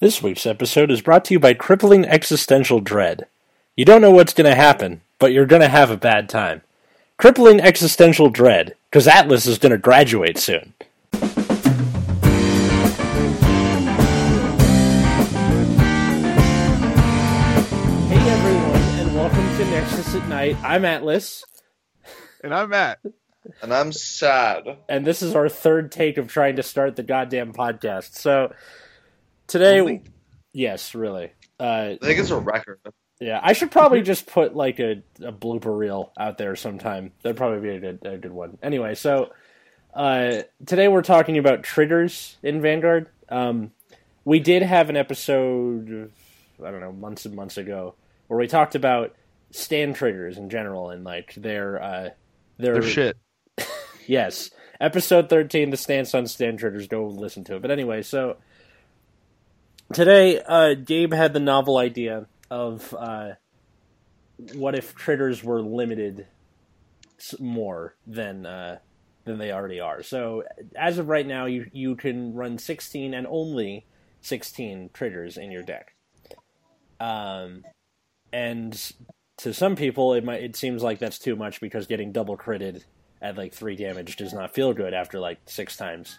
This week's episode is brought to you by Crippling Existential Dread. You don't know what's going to happen, but you're going to have a bad time. Crippling Existential Dread, because Atlas is going to graduate soon. Hey everyone, and welcome to Nexus at Night. I'm Atlas, And I'm Matt. And I'm sad. and this is our third take of trying to start the goddamn podcast. So today, Really? yes, really. Uh, I think it's a record. Yeah, I should probably just put like a, a blooper reel out there sometime. That'd probably be a good a good one. Anyway, so uh, today we're talking about triggers in Vanguard. Um, we did have an episode, I don't know, months and months ago, where we talked about stand triggers in general and like their uh, their They're shit. Yes, episode thirteen, the stance on stand triggers. Go listen to it. But anyway, so today, uh, Gabe had the novel idea of uh, what if triggers were limited more than uh, than they already are. So as of right now, you you can run sixteen and only sixteen triggers in your deck. Um, and to some people, it might it seems like that's too much because getting double critted at like three damage does not feel good after like six times.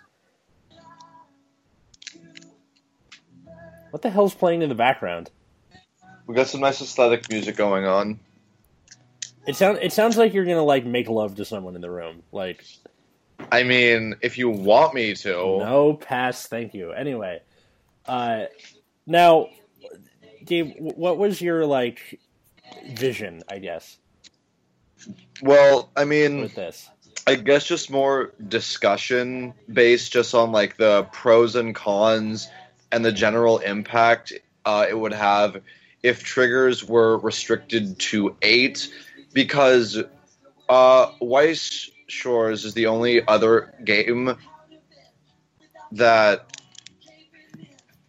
What the hell's playing in the background? We got some nice aesthetic music going on. It sounds it sounds like you're gonna like make love to someone in the room. Like I mean, if you want me to. no pass, thank you. Anyway, uh, now, Gabe, wh- what was your like vision? I guess Well, I mean, with this. I guess just more discussion based just on like the pros and cons and the general impact uh, it would have if triggers were restricted to eight because uh, Weiss Schwarz is the only other game that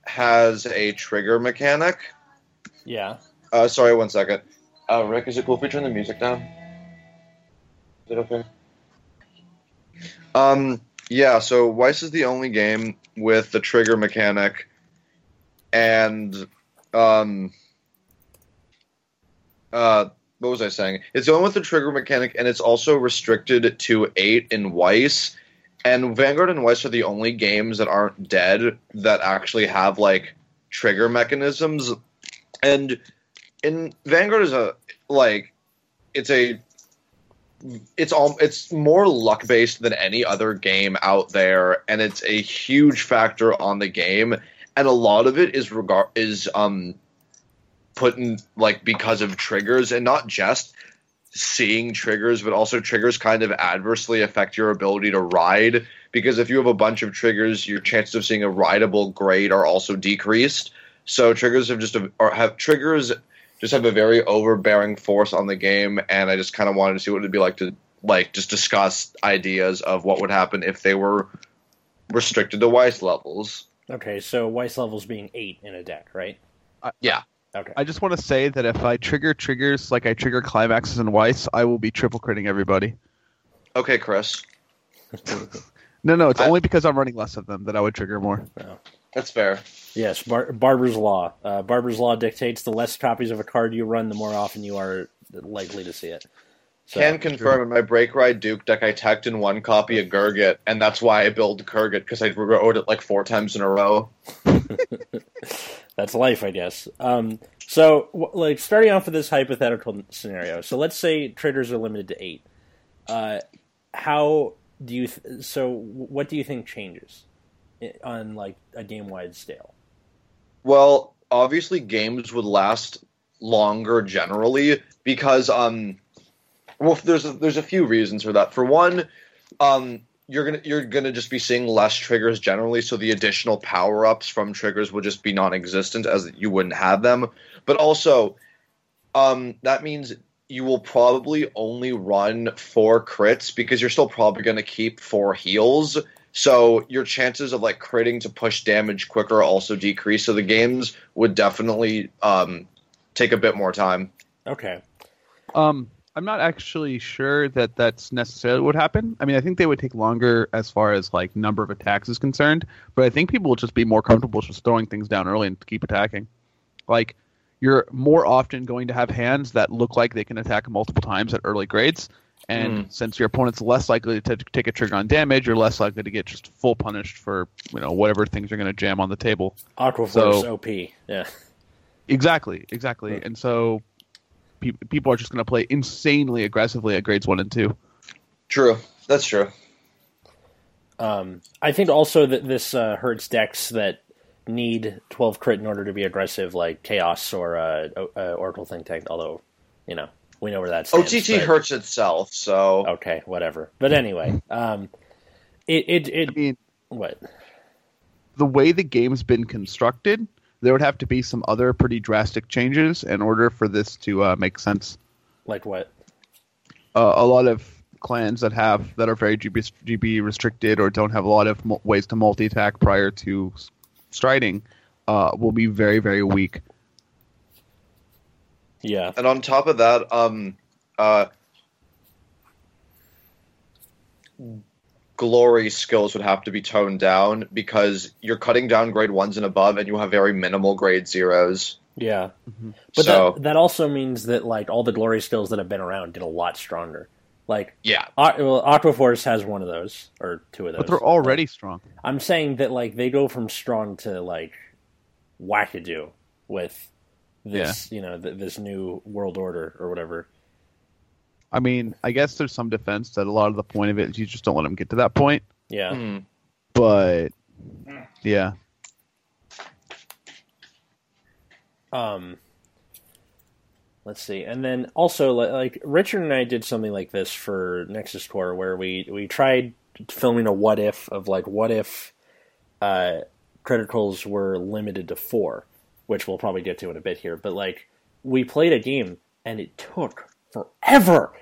has a trigger mechanic. Yeah. Uh, sorry, one second. Uh, Rick, is it cool if we turn the music down? Is it okay? Um, yeah, so Weiss is the only game with the trigger mechanic, and, um, uh, what was I saying? It's the one with the trigger mechanic, and it's also restricted to 8 in Weiss. And Vanguard and Weiss are the only games that aren't dead that actually have, like, trigger mechanisms. And in Vanguard is a, like, it's a it's all it's more luck based than any other game out there and it's a huge factor on the game and a lot of it is regard is um put in like because of triggers and not just seeing triggers but also triggers kind of adversely affect your ability to ride because if you have a bunch of triggers your chances of seeing a rideable grade are also decreased so triggers have just a, have triggers just have a very overbearing force on the game, and I just kind of wanted to see what it'd be like to like just discuss ideas of what would happen if they were restricted to Weiss levels. Okay, so Weiss levels being eight in a deck, right? Yeah. Okay. I just want to say that if I trigger triggers like I trigger climaxes and Weiss, I will be triple critting everybody. Okay, Chris, No, no, it's I- only because I'm running less of them that I would trigger more. that's fair. Yes, Bar- Barber's Law. Uh, Barber's Law dictates the less copies of a card you run, the more often you are likely to see it. So, Can confirm in my Break Ride Duke deck, I teched in one copy of Gurgit, and that's why I build Gurgit because I wrote it like four times in a row. that's life, I guess. Um, so, like, starting off with this hypothetical scenario. So, let's say traders are limited to eight. Uh, how do you? Th- so, what do you think changes on like a game wide scale? Well, obviously games would last longer generally because um well there's a, there's a few reasons for that. For one, um you're going to you're going to just be seeing less triggers generally so the additional power-ups from triggers will just be non-existent as you wouldn't have them. But also um that means you will probably only run four crits because you're still probably going to keep four heals. So your chances of like critting to push damage quicker also decrease. So the games would definitely um, take a bit more time. Okay. Um, I'm not actually sure that that's necessarily what happen. I mean, I think they would take longer as far as like number of attacks is concerned, but I think people will just be more comfortable just throwing things down early and keep attacking. Like you're more often going to have hands that look like they can attack multiple times at early grades, and hmm. since your opponent's less likely to t- take a trigger on damage, you're less likely to get just full punished for you know whatever things are going to jam on the table. Aquaforce So- OP. Yeah. Exactly, exactly, Right. and so pe- people are just going to play insanely aggressively at grades one and two. True. That's true. Um, I think also that this uh, hurts decks that need 12 crit in order to be aggressive, like Chaos or uh, O- uh, Oracle Think Tank. Although, you know, we know where that stands. OTT but- hurts itself, so Okay, whatever. But anyway, um, it it it I mean, what? the way the game's been constructed, there would have to be some other pretty drastic changes in order for this to uh, make sense. Like what? Uh, a lot of clans that have that are very GB, GB restricted or don't have a lot of mul- ways to multi attack prior to striding uh, will be very very weak. Yeah. and on top of that, um, uh, glory skills would have to be toned down because you're cutting down grade ones and above, and you have very minimal grade zeros. Yeah. Mhm. But so that that also means that like all the glory skills that have been around did a lot stronger. Like yeah, Aqu- well, Aquaforce has one of those or two of those. But they're already strong. I'm saying that like they go from strong to like wackadoo with this, you know, th- this new world order or whatever. I mean, I guess there's some defense that a lot of the point of it is you just don't let them get to that point. Yeah. Hmm. But yeah, Um, let's see, and then also like Richard and I did something like this for Nexus Core, where we we tried filming a what if of like what if uh, criticals were limited to four, which we'll probably get to in a bit here. But like we played a game and it took forever.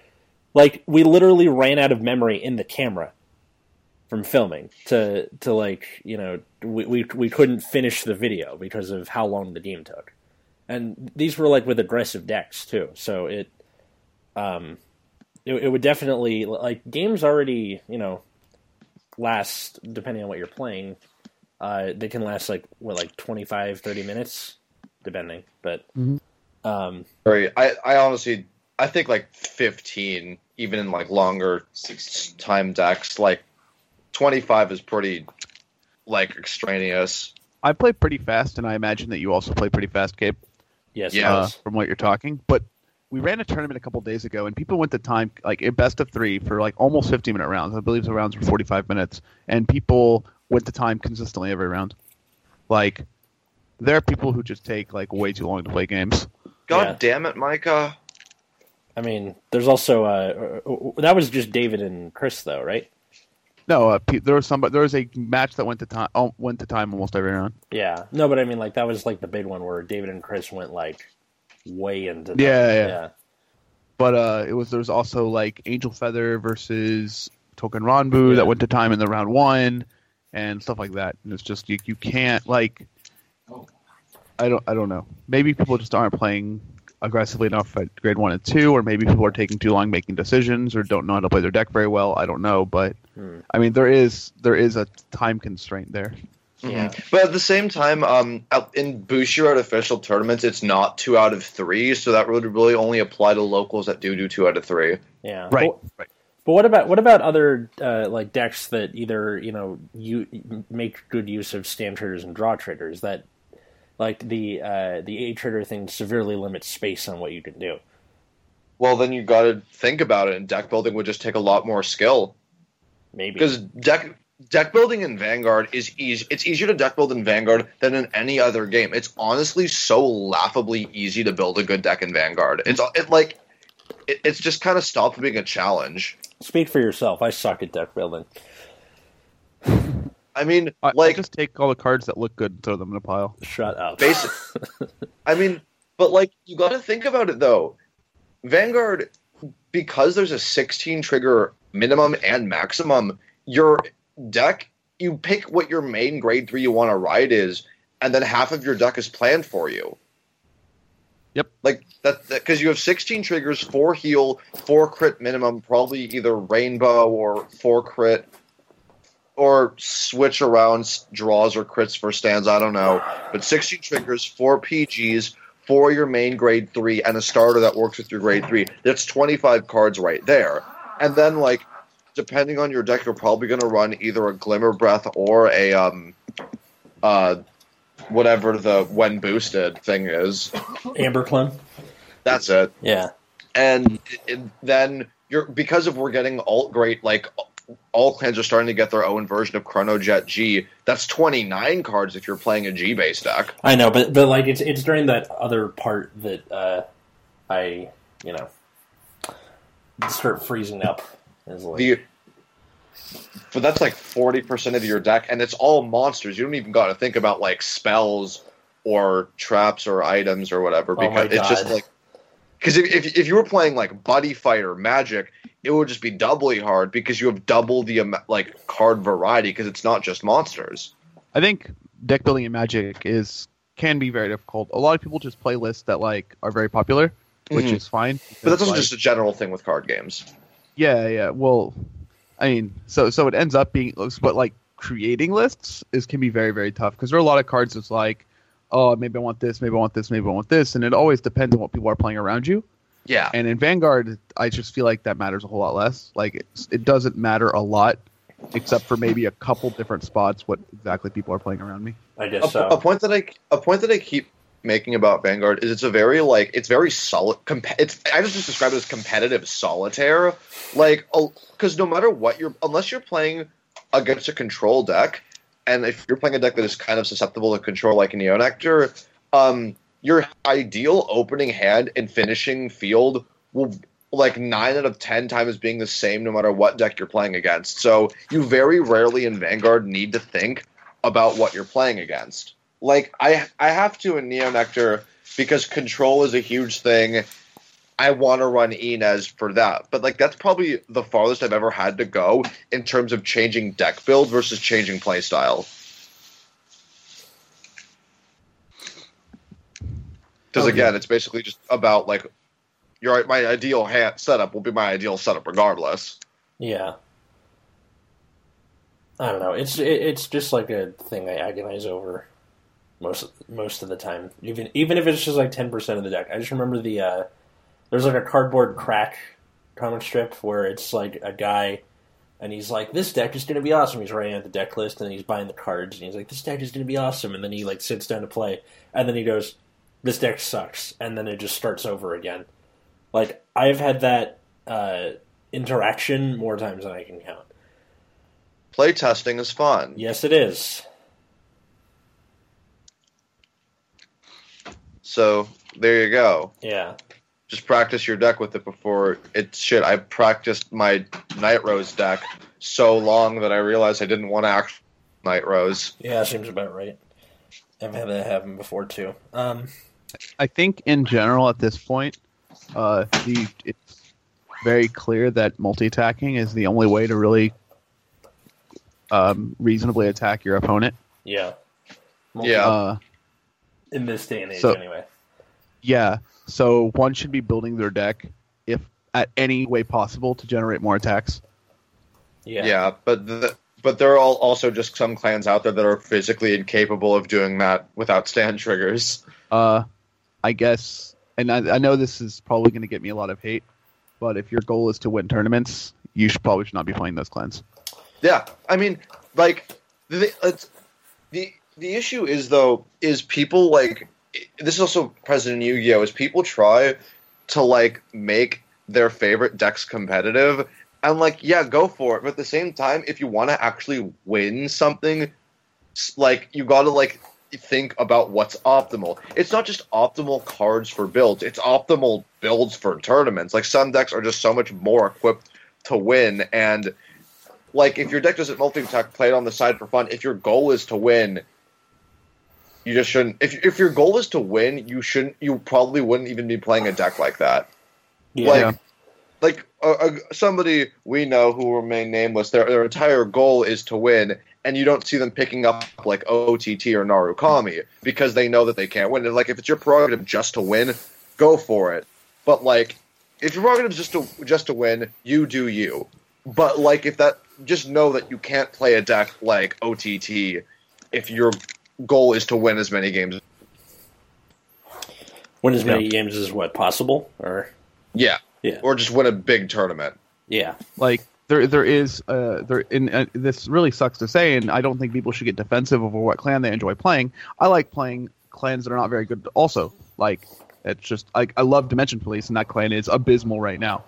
Like we literally ran out of memory in the camera from filming to to like you know we we we couldn't finish the video because of how long the game took and these were like with aggressive decks too. So it, um, it, it would definitely like games already you know last depending on what you're playing. Uh, they can last like what like 25, 30 minutes, depending. But Mhm. um, sorry I, I honestly, I think like 15, even in like longer s- time decks, like 25 is pretty like extraneous. I play pretty fast, and I imagine that you also play pretty fast, Cape. yes, Yeah. uh, from what you're talking. But we ran a tournament a couple days ago, and people went to time like a best of three for like almost 50 minute rounds. I believe the rounds were 45 minutes, and people went to time consistently every round. Like there are people who just take like way too long to play games. God Yeah. damn it, Micah. I mean, there's also uh, uh, that was just David and Chris though, right? No, uh, there was somebody. There was a match that went to time. Oh, went to time almost every round. Yeah. No, but I mean, like that was like the big one where David and Chris went like way into. the- Yeah, yeah. yeah. But uh, it was there was also like Angel Feather versus Touken Ranbu Yeah. that went to time in the round one, and stuff like that. And it's just you you can't like. I don't I don't know. Maybe people just aren't playing aggressively enough at grade one and two, or maybe people are taking too long making decisions, or don't know how to play their deck very well. I don't know, but Hmm. I mean there is there is a time constraint there. Yeah. Mhm. But at the same time, um, out- in Bushiroad official tournaments, it's not two out of three, so that would really only apply to locals that do do two out of three. Yeah. Right. But, right. but what about what about other uh, like decks that either you know you make good use of stand traders and draw traders that like the uh, the A trigger thing severely limits space on what you can do. Well, then you got to think about it, and deck building would just take a lot more skill. Maybe Because deck deck building in Vanguard is easy. It's easier to deck build in Vanguard than in any other game. It's honestly so laughably easy to build a good deck in Vanguard. It's it like it, it's just kind of stopped being a challenge. speak for yourself. I suck at deck building. I mean, I, like I just take all the cards that look good and throw them in a pile. Shut up. Basic. I mean, but like you got to think about it though. Vanguard, because there's a 16 trigger minimum and maximum, your deck you pick what your main grade three you want to ride is, and then half of your deck is planned for you. Yep. Like that because you have 16 triggers, four heal, four crit minimum, probably either rainbow or four crit, or switch around draws or crits for stands. I don't know, but 16 triggers, four PGs, four your main grade three, and a starter that works with your grade three. That's 25 cards right there, and then like. Depending on your deck, you're probably going to run either a Glimmer Breath or a um, uh, whatever the when boosted thing is. Amber Clone. That's it. Yeah. And it, then you're because of we're getting alt great like all clans are starting to get their own version of Chrono Jet G. That's 29 cards if you're playing a G based deck. I know, but but like it's it's during that other part that uh, I you know start freezing up. Like, The but that's like 40% of your deck and it's all monsters. You don't even got to think about like spells or traps or items or whatever Oh because it's just like because if, if, if you were playing like Buddyfight or magic it would just be doubly hard because you have double the like card variety because it's not just monsters I think deck building in Magic is can be very difficult. A lot of people just play lists that like are very popular, which Mhm. is fine. but that's also like, just a general thing with card games yeah, yeah. Well, I mean, so so it ends up being, but like creating lists is can be very very tough because there are a lot of cards that's like, oh, maybe I want this, maybe I want this, maybe I want this, and it always depends on what people are playing around you. yeah And in Vanguard, I just feel like that matters a whole lot less. Like it's, it doesn't matter a lot, except for maybe a couple different spots what exactly people are playing around me. I guess so. a point that I a point that I keep making about Vanguard is it's a very like it's very solid. Comp- it's I just describe it as competitive solitaire, like because no matter what you're unless you're playing against a control deck, and if you're playing a deck that is kind of susceptible to control like a Neo Nectar, um, your ideal opening hand and finishing field will like nine out of ten times being the same no matter what deck you're playing against. So you very rarely in Vanguard need to think about what you're playing against. Like I I have to in Neo Nectar because control is a huge thing. I want to run Inez for that. But like that's probably the farthest I've ever had to go in terms of changing deck build versus changing playstyle. Because Okay. again, it's basically just about like your my ideal hand setup will be my ideal setup regardless. Yeah. I don't know. It's it, it's just like a thing I agonize over most most of the time. Even even if it's just like ten percent of the deck. I just remember the uh, there's like a cardboard crack comic strip where it's like a guy and he's like, This deck is gonna be awesome. He's writing out the deck list and he's buying the cards and he's like, This deck is gonna be awesome and then he like sits down to play and then he goes, This deck sucks and then it just starts over again. Like I've had that uh, interaction more times than I can count. Play testing is fun. Yes, it is. So there you go. Yeah. Just practice your deck with it before it's shit. I practiced my Night Rose deck so long that I realized I didn't want to act Night Rose. Yeah, seems about right. I've had that happen before too. Um, I think in general at this point, uh, the it's very clear that multi-attacking is the only way to really um, reasonably attack your opponent. yeah. Yeah. Uh, In this day and age, So- anyway. Yeah. So one should be building their deck if at any way possible to generate more attacks. Yeah. Yeah, but the, but there are all, also just some clans out there that are physically incapable of doing that without stand triggers. Uh, I guess, and I, I know this is probably going to get me a lot of hate, but if your goal is to win tournaments, you should probably should not be playing those clans. Yeah, I mean, like the it's, the the issue is though is people like this is also present in Yu-Gi-Oh is people try to like make their favorite decks competitive and like yeah go for it but at the same time if you want to actually win something like you got to like think about what's optimal it's not just optimal cards for builds it's optimal builds for tournaments like some decks are just so much more equipped to win and like if your deck doesn't multi-attack, play it on the side for fun. If your goal is to win, you just shouldn't. If if your goal is to win, you shouldn't. You probably wouldn't even be playing a deck like that. Yeah. Like, like uh, uh, somebody we know who remain nameless. Their their entire goal is to win, and you don't see them picking up like OTT or Narukami because they know that they can't win. And like if it's your prerogative just to win, go for it. But like, if your prerogative is just to just to win, you do you. But like, if that, just know that you can't play a deck like OTT if your goal is to win as many games. Win as many games as what possible, or Yeah, Yeah. or just win a big tournament. yeah, like there there is uh there in uh, this really sucks to say and i don't think people should get defensive over what clan they enjoy playing i like playing clans that are not very good also like it's just like i love dimension police and that clan is abysmal right now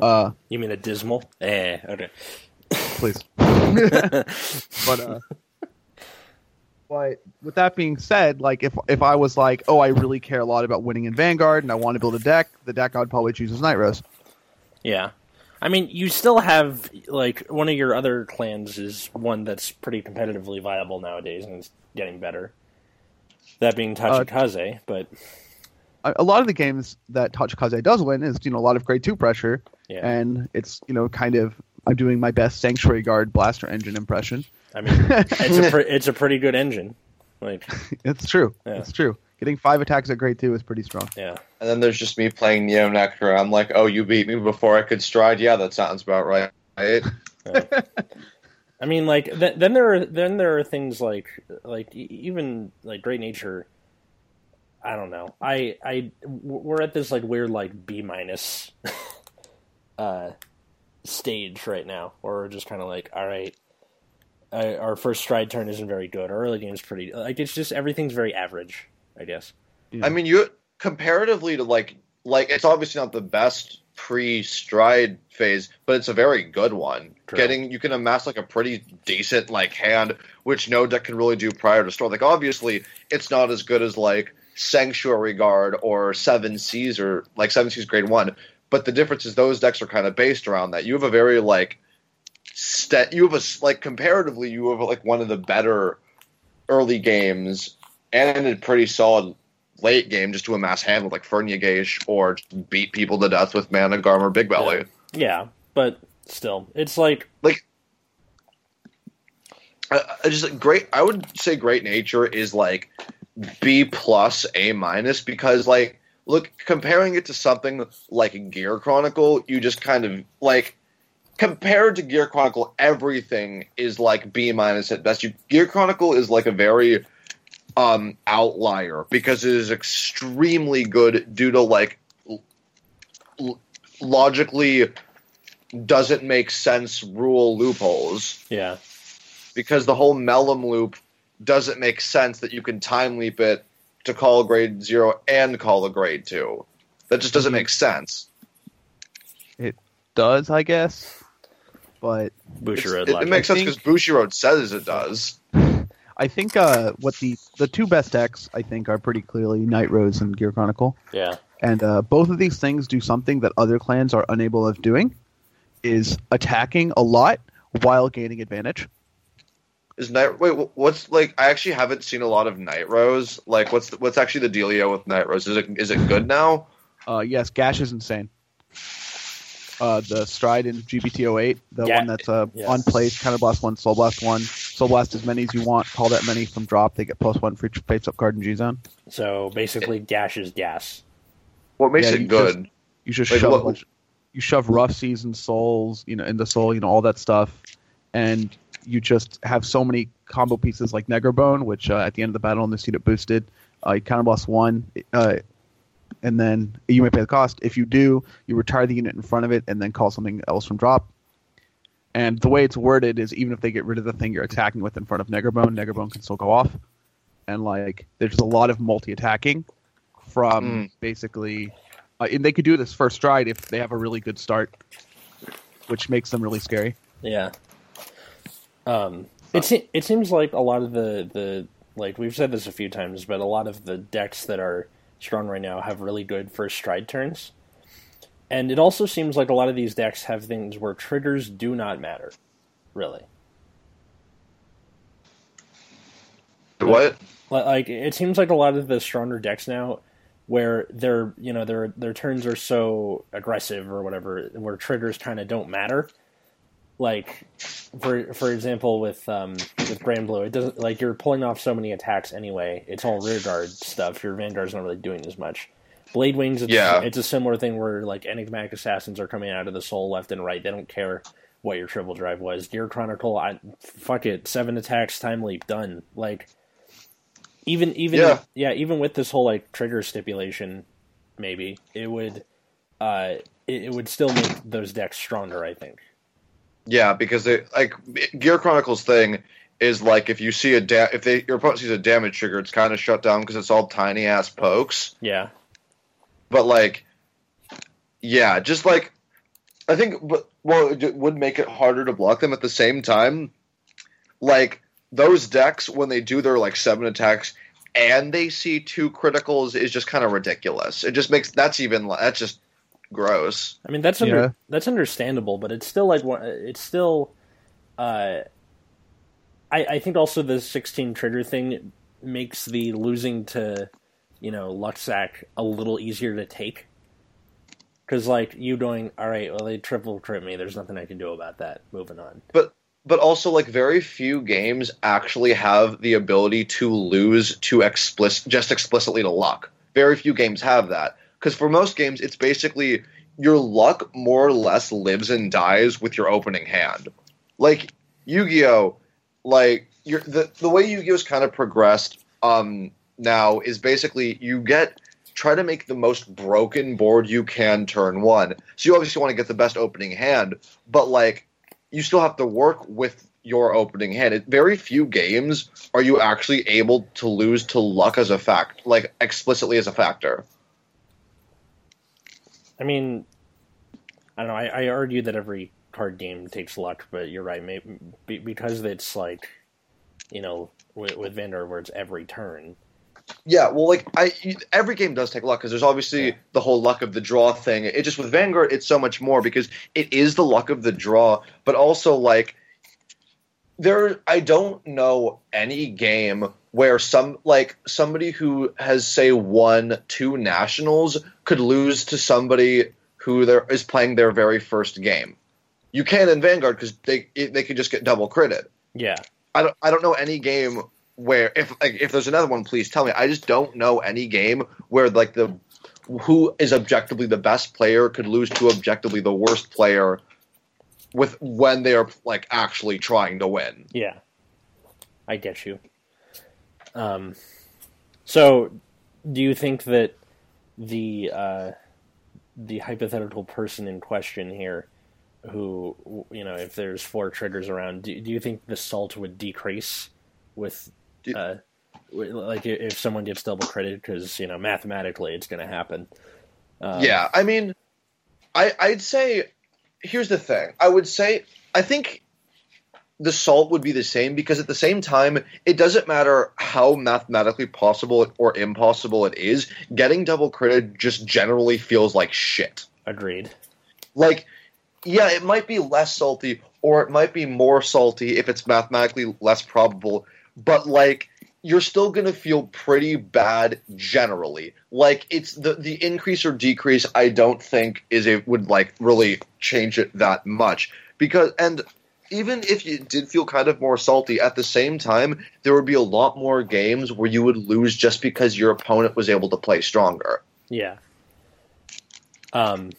uh you mean a dismal? Eh, okay. please but uh but with that being said like if if i was like oh i really care a lot about winning in vanguard and i want to build a deck the deck i'd probably choose is night rose Yeah. I mean, you still have like one of your other clans is one that's pretty competitively viable nowadays, and it's getting better. That being uh, Tachikaze, but a a lot of the games that Tachikaze does win is you know a lot of grade two pressure, yeah, and it's you know kind of I'm doing my best Sanctuary Guard Blaster Engine impression. I mean, it's a pre- it's a pretty good engine. Like, It's true. Yeah. It's true. Getting five attacks at grade two is pretty strong. yeah, And then there's just me playing Neo Nectar. I'm like, oh, you beat me before I could stride. Yeah, that sounds about right. Right. I mean, like th- then there are then there are things like like e- even like Great Nature. I don't know. I I we're at this like weird like B minus uh stage right now, where we're just kind of like, all right, uh, our first stride turn isn't very good. Our early game's pretty like it's just everything's very average. I guess. I mean, you comparatively to like like it's obviously not the best pre-stride phase, but it's a very good one. True. Getting you can amass like a pretty decent like hand, which no deck can really do prior to store. Like obviously, it's not as good as like Sanctuary Guard or Seven Seas or like Seven Seas Grade One, but the difference is those decks are kind of based around that. You have a very like stat. You have a s- like comparatively, you have like one of the better early games and a pretty solid late game just to amass hand with like Fernia Gage or just beat people to death with Mana Garm or Big Belly. Yeah, but still, it's like I, I just great. I would say Great Nature is like B plus A minus because like look comparing it to something like Gear Chronicle, you just kind of like compared to Gear Chronicle, everything is like B minus at best. You Gear Chronicle is like a very um outlier because it is extremely good due to like l- logically doesn't make sense rule loopholes yeah, because the whole Mellum loop doesn't make sense that you can time leap it to call grade zero and call a grade two. That just doesn't make sense. It does I guess, but It's- Bushiroad it, it logic. makes sense because think- Bushiroad says it does. I think uh, what the the two best decks I think are pretty clearly Night Rose and Gear Chronicle. yeah, And uh, both of these things do something that other clans are unable of doing, is attacking a lot while gaining advantage. Is night wait what's like? I actually haven't seen a lot of Night Rose. Like, what's the, what's actually the dealio with Night Rose? Is it is it good now? Uh, yes, Gash is insane. Uh, the Stride in GBT08, the Yeah, one that's uh, yes. on place, Counter Blast 1, Soul Blast 1. Soul Blast as many as you want, call that many from drop, they get plus 1 for each face up card in G Zone. So basically, Gash is gas. What makes Yeah, it you good? You just Like, shove what- bunch, you shove rough season souls, you know, in the soul, you know, all that stuff, and you just have so many combo pieces like Negerbone, which uh, at the end of the battle in this unit boosted, uh, you counter blast one, uh, and then you may pay the cost. If you do, you retire the unit in front of it and then call something else from drop. And the way it's worded is even if they get rid of the thing you're attacking with in front of Negerbone, Negerbone can still go off. And like, there's a lot of multi-attacking from Mm. basically uh, and they could do this first stride if they have a really good start, which makes them really scary. Yeah. Um, it it seems like a lot of the the like we've said this a few times, but a lot of the decks that are strong right now have really good first stride turns, and it also seems like a lot of these decks have things where triggers do not matter, really. What? Li- Like it seems like a lot of the stronger decks now, where their you know their their turns are so aggressive or whatever, where triggers kind of don't matter. Like for for example, with um with Granblue, it doesn't like you're pulling off so many attacks anyway. It's all rear guard stuff. Your Vanguard's not really doing as much. Blade Wings, it's, Yeah. it's a similar thing where like enigmatic assassins are coming out of the soul left and right. They don't care what your triple drive was. Gear Chronicle, I fuck it, seven attacks, time leap, done. Like even even Yeah. yeah, even with this whole like trigger stipulation, maybe it would uh it, it would still make those decks stronger. I think. Yeah, because they like Gear Chronicles thing is like if you see a da- if they your opponent sees a damage trigger, it's kind of shut down because it's all tiny ass pokes. Yeah, But like, yeah, just like I think, but well, it would make it harder to block them at the same time. Like those decks when they do their like seven attacks and they see two criticals is just kind of ridiculous. It just makes that's even that's just gross. I mean that's under, Yeah. that's understandable, but it's still like one- it's still. Uh, I I think also the sixteen trigger thing makes the losing to, you know, Luxac a little easier to take. Because like you going, all right, well they triple crit me. There's nothing I can do about that. Moving on. But but also like very few games actually have the ability to lose to explicit just explicitly to luck. Very few games have that because for most games it's basically your luck more or less lives and dies with your opening hand. Like Yu-Gi-Oh, like the the way Yu-Gi-Oh's kind of progressed um now is basically you get try to make the most broken board you can turn one. So you obviously want to get the best opening hand, but like you still have to work with your opening hand. Very few games are you actually able to lose to luck as a fact, like explicitly as a factor. I mean, I don't know. I, I argue that every card game takes luck, but you're right. Maybe because it's like, you know, with, with Vanguard where it's every turn. Yeah, well, like I, every game does take luck because there's obviously Yeah. the whole luck of the draw thing. It just with Vanguard, it's so much more because it is the luck of the draw, but also like there. I don't know any game where some like somebody who has say won two nationals could lose to somebody who there is playing their very first game. You can in Vanguard because they they could just get double critted. Yeah, I don't I don't know any game where if like, if there's another one, please tell me. I just don't know any game where like the who is objectively the best player could lose to objectively the worst player with when they are like actually trying to win. yeah, I get you. Um, so do you think that the uh, the hypothetical person in question here, who you know, if there's four triggers around, do, do you think the salt would decrease with, uh, like if someone gets double credit because you know mathematically it's going to happen? Um, yeah, I mean, I I'd say here's the thing. I would say I think the salt would be the same because at the same time it doesn't matter how mathematically possible or impossible it is getting double credit just generally feels like shit agreed. like yeah it might be less salty or it might be more salty if it's mathematically less probable but like you're still going to feel pretty bad generally like it's the the increase or decrease i don't think is it would like really change it that much because and even if you did feel kind of more salty at the same time there would be a lot more games where you would lose just because your opponent was able to play stronger Yeah. Um.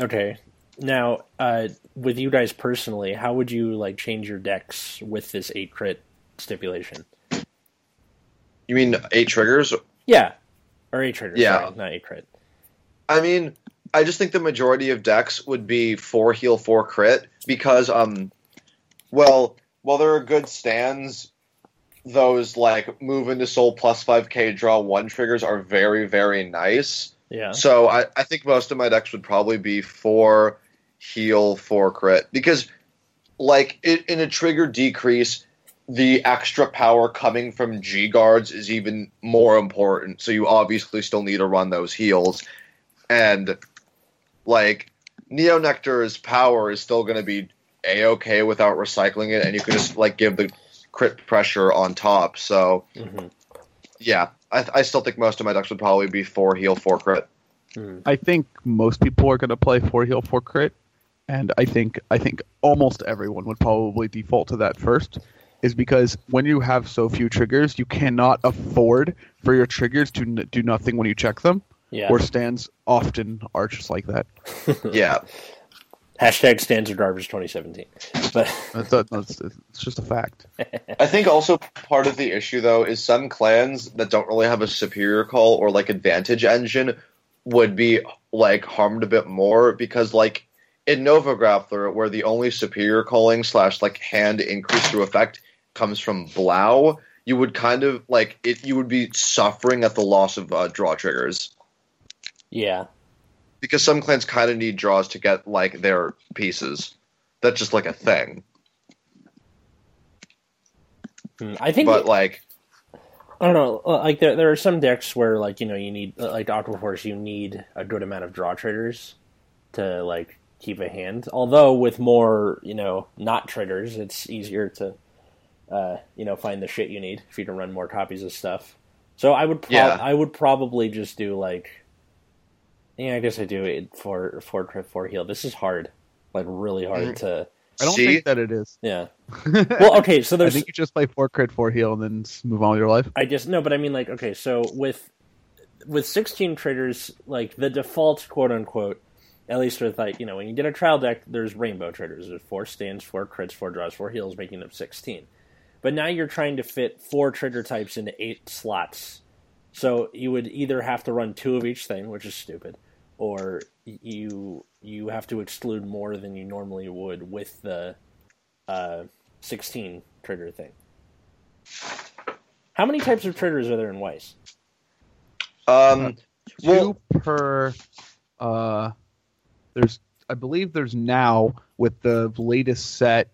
Okay. Now, uh, with you guys personally, how would you like change your decks with this eight crit stipulation? You mean eight triggers Yeah, or eight triggers. Yeah. sorry, not eight crit. I mean, I just think the majority of decks would be four heal, four crit because, um, well, while there are good stands, those like move into soul plus five k draw one triggers are very very nice. Yeah. So I, I think most of my decks would probably be four heal, four crit because, like, it, in a trigger decrease. The extra power coming from G guards is even more important, so you obviously still need to run those heals. And like Neo Nectar's power is still going to be a okay without recycling it, and you can just like give the crit pressure on top. So hmm yeah, I, I still think most of my decks would probably be four heal, four crit. I think most people are going to play four heal four crit, and I think I think almost everyone would probably default to that first, is because when you have so few triggers, you cannot afford for your triggers to n- do nothing when you check them. Yeah. where stands often are just like that. Yeah, Hashtag stands are garbage 2017. But That's, a, that's it's just a fact. I think also part of the issue though is some clans that don't really have a superior call or like advantage engine would be like harmed a bit more because like in Nova Grappler, where the only superior calling slash like hand increase through effect comes from Blau, you would kind of like it. You would be suffering at the loss of uh, draw triggers yeah. because some clans kind of need draws to get like their pieces. That's just like a thing. Hmm, I think But like, I don't know. uh, Like there, there are some decks where like you know you need uh, like Aquaforce, you need a good amount of draw triggers to like keep a hand. Although with more you know not triggers, it's easier to uh, you know find the shit you need if you can run more copies of stuff. So I would prob- Yeah. I would probably just do like yeah I guess I do it for for crit for heal. This is hard, like really hard Mhm. to I don't See? think that it is. yeah. Well, okay, so there's. I think you just play four crit, four heal, and then move on with your life. I just no, but I mean like okay, so with with sixteen traders, like the default quote unquote, at least with like you know when you get a trial deck, there's rainbow traders. There's four stands, four crits, four draws, four heals, making up sixteen. But now you're trying to fit four trigger types into eight slots, so you would either have to run two of each thing, which is stupid, or you you have to exclude more than you normally would with the uh, sixteen trigger thing. How many types of triggers are there in Weiss? um, Two Well- per. Uh, there's, I believe, there's now with the latest set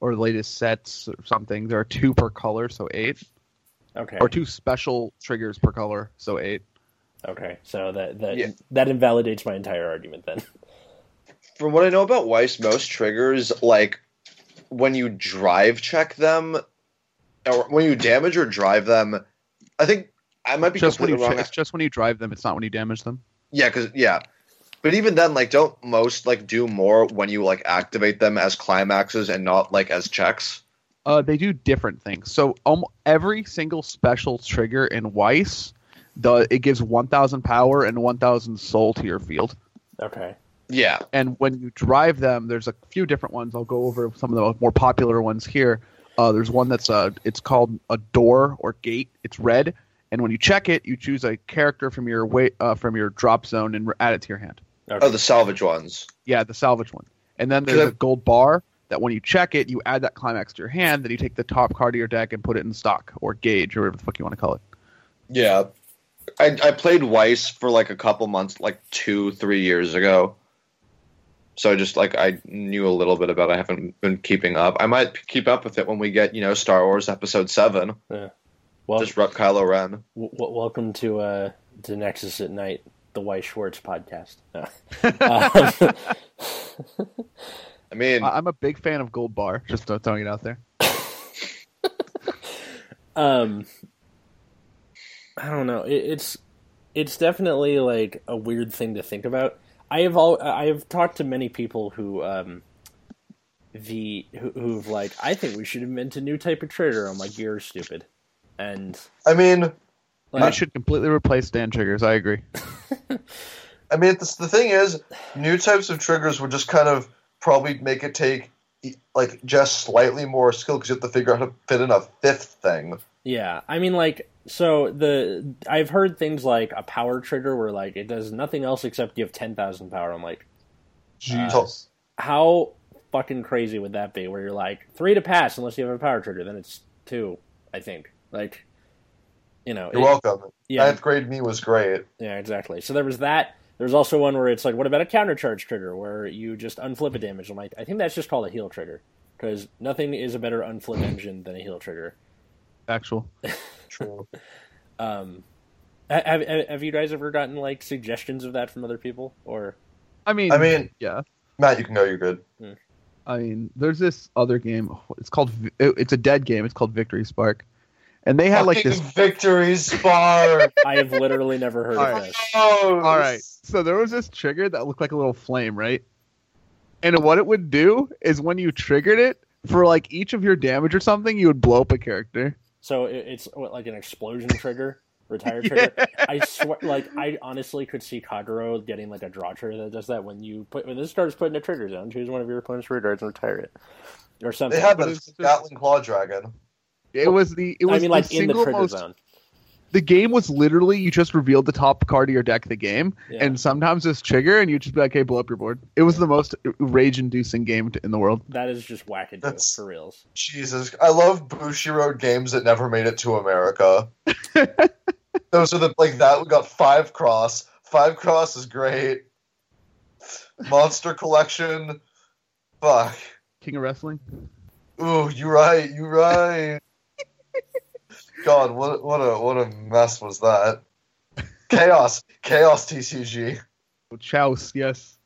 or the latest sets or something. There are two per color, so eight, Okay. or two special triggers per color, so eight. Okay. So that that Yeah. that invalidates my entire argument then. from what I know about Weiss, most triggers, like when you drive check them, or when you damage or drive them, I think I might be Just when you, completely wrong. it's just when you drive them. It's not when you damage them. yeah, because yeah, but even then, like, don't most like do more when you like activate them as climaxes and not like as checks? Uh, they do different things. So um, every single special trigger in Weiss, the it gives 1,000 power and 1,000 soul to your field. Okay. Yeah, And when you drive them, there's a few different ones. I'll go over some of the more popular ones here. Uh, there's one that's uh, it's called a door or gate. It's red, and when you check it, you choose a character from your way uh, from your drop zone and add it to your hand. Okay. oh, the salvage ones. Yeah, the salvage one. And then there's Could I- a gold bar that when you check it, you add that climax to your hand. Then you take the top card of your deck and put it in stock or gauge or whatever the fuck you want to call it. Yeah, I I played Weiss for like a couple months, like two, three years ago. So I just like I knew a little bit about. it. I haven't been keeping up. I might keep up with it when we get you know Star Wars Episode Seven. Yeah. Well, Just rep Kylo Ren. w- w- welcome to uh to Nexus at Night, the White Schwartz podcast. No. Um, I mean, I- I'm a big fan of gold bar. Just throwing it out there. um, I don't know. It, it's it's definitely like a weird thing to think about. I have all I have talked to many people who um the who, who've like I think we should invent a new type of trader. I'm like you're stupid, and I mean, And like, it should completely replace stand triggers. I agree. I mean, the, the thing is, new types of triggers would just kind of probably make it take like just slightly more skill because you have to figure out how to fit in a fifth thing. Yeah, I mean, like, so the I've heard things like a power trigger where like it does nothing else except give ten thousand power. I'm like, Jesus. Uh, how fucking crazy would that be? Where you're like three to pass unless you have a power trigger, then it's two. I think, like, you know, You're it- welcome. yeah, Ninth grade me was great. yeah, exactly. So there was that. There's also one where it's like, what about a counter charge trigger where you just unflip a damage? I'm like, I think that's just called a heal trigger because nothing is a better unflip engine than a heal trigger. Actual. True. Um, ha- have have you guys ever gotten like suggestions of that from other people or? I mean, I mean, yeah. Matt, you can go. You're good. I mean, there's this other game. It's called. It's a dead game. It's called Victory Spark, and they had like this. victory spark. I have literally never heard All of right. this. oh, All right. So there was this trigger that looked like a little flame, right? And what it would do is when you triggered it for like each of your damage or something, you would blow up a character. So it's what, like an explosion trigger. retire trigger. I swear, like I honestly could see Kagero getting like a draw trigger that does that when you put when this starts putting a trigger zone, Choose one of your opponent's rear guards and retire it, or something. They had But the it's Claw Dragon. It was the it was I mean, like the in the trigger most zone. the game was literally you just revealed the top card of your deck the game, Yeah. and sometimes this trigger, and you just be like, "Hey, blow up your board." It was the most rage-inducing game to, in the world. That is just wackadoo That's- for reals. Jesus, I love Bushiroad games that never made it to America. Those are the like that. We got five cross. Five cross is great. Monster collection. Fuck. King of Wrestling. Ooh, you're right. You're right. God, what what a what a mess was that? Chaos, chaos TCG. Chouse, yes.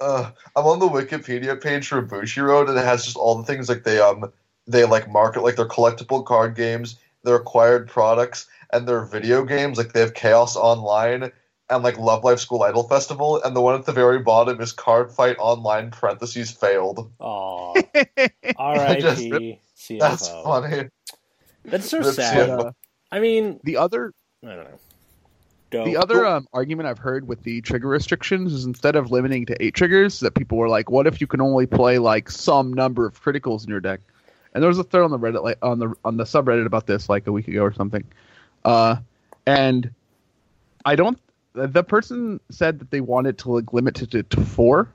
Uh, I'm on the Wikipedia page for Bushiroad, and it has just all the things like they um they like market like their collectible card games, their acquired products, and their video games. Like they have Chaos Online and like Love Live School Idol Festival, and the one at the very bottom is Card Fight Online parentheses failed. Aw, just- R.I.P. That's funny. That's so Rip sad. CFO. Uh, I mean, the other I don't know. Go. the other um, argument I've heard with the trigger restrictions is instead of limiting to eight triggers, that people were like, "What if you can only play like some number of criticals in your deck?" And there was a thread on the Reddit, like on the on the subreddit about this, like a week ago or something. Uh, and I don't. The person said that they wanted to like, limit it to, to four,